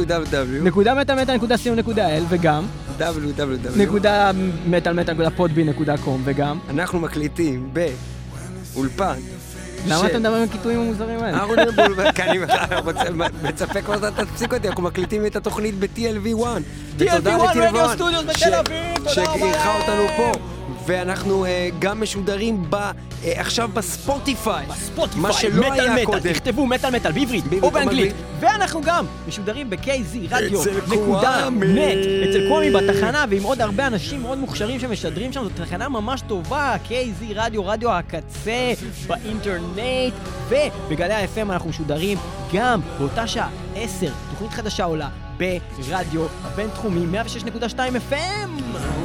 www.מטאלמטאל.co.il וגם www.מטאלמטאל.פודבי.com וגם אנחנו מקליטים באולפן למה אתה מדבר עם הקיטויים המוזרים האלה? אהרון ארבול, כי אני מצפה כבר שאתה תפסיק אותי, אנחנו מקליטים את התוכנית ב-TLV1. TLV1 רדיו סטודיוס בתל אביב, תודה רבה. שאירחה אותנו פה. ואנחנו אה, גם משודרים ב- אה, עכשיו בספוטיפיי. מה ספוטיפיי, שלא מטאל היה מטאל, קודם. תכתבו מטאל מטאל בעברית או באנגלית. ואנחנו גם משודרים ב-KZ רדיו, נקודה. נט, אצל קוואמי בתחנה ועם עוד הרבה אנשים מאוד מוכשרים שמשדרים שם, זאת תחנה ממש טובה, KZ רדיו, רדיו הקצה, באינטרנט, ובגלי ה-FM אנחנו משודרים גם באותה שעה, 10, תוכנית חדשה עולה ברדיו הבינתחומי 106.2 FM.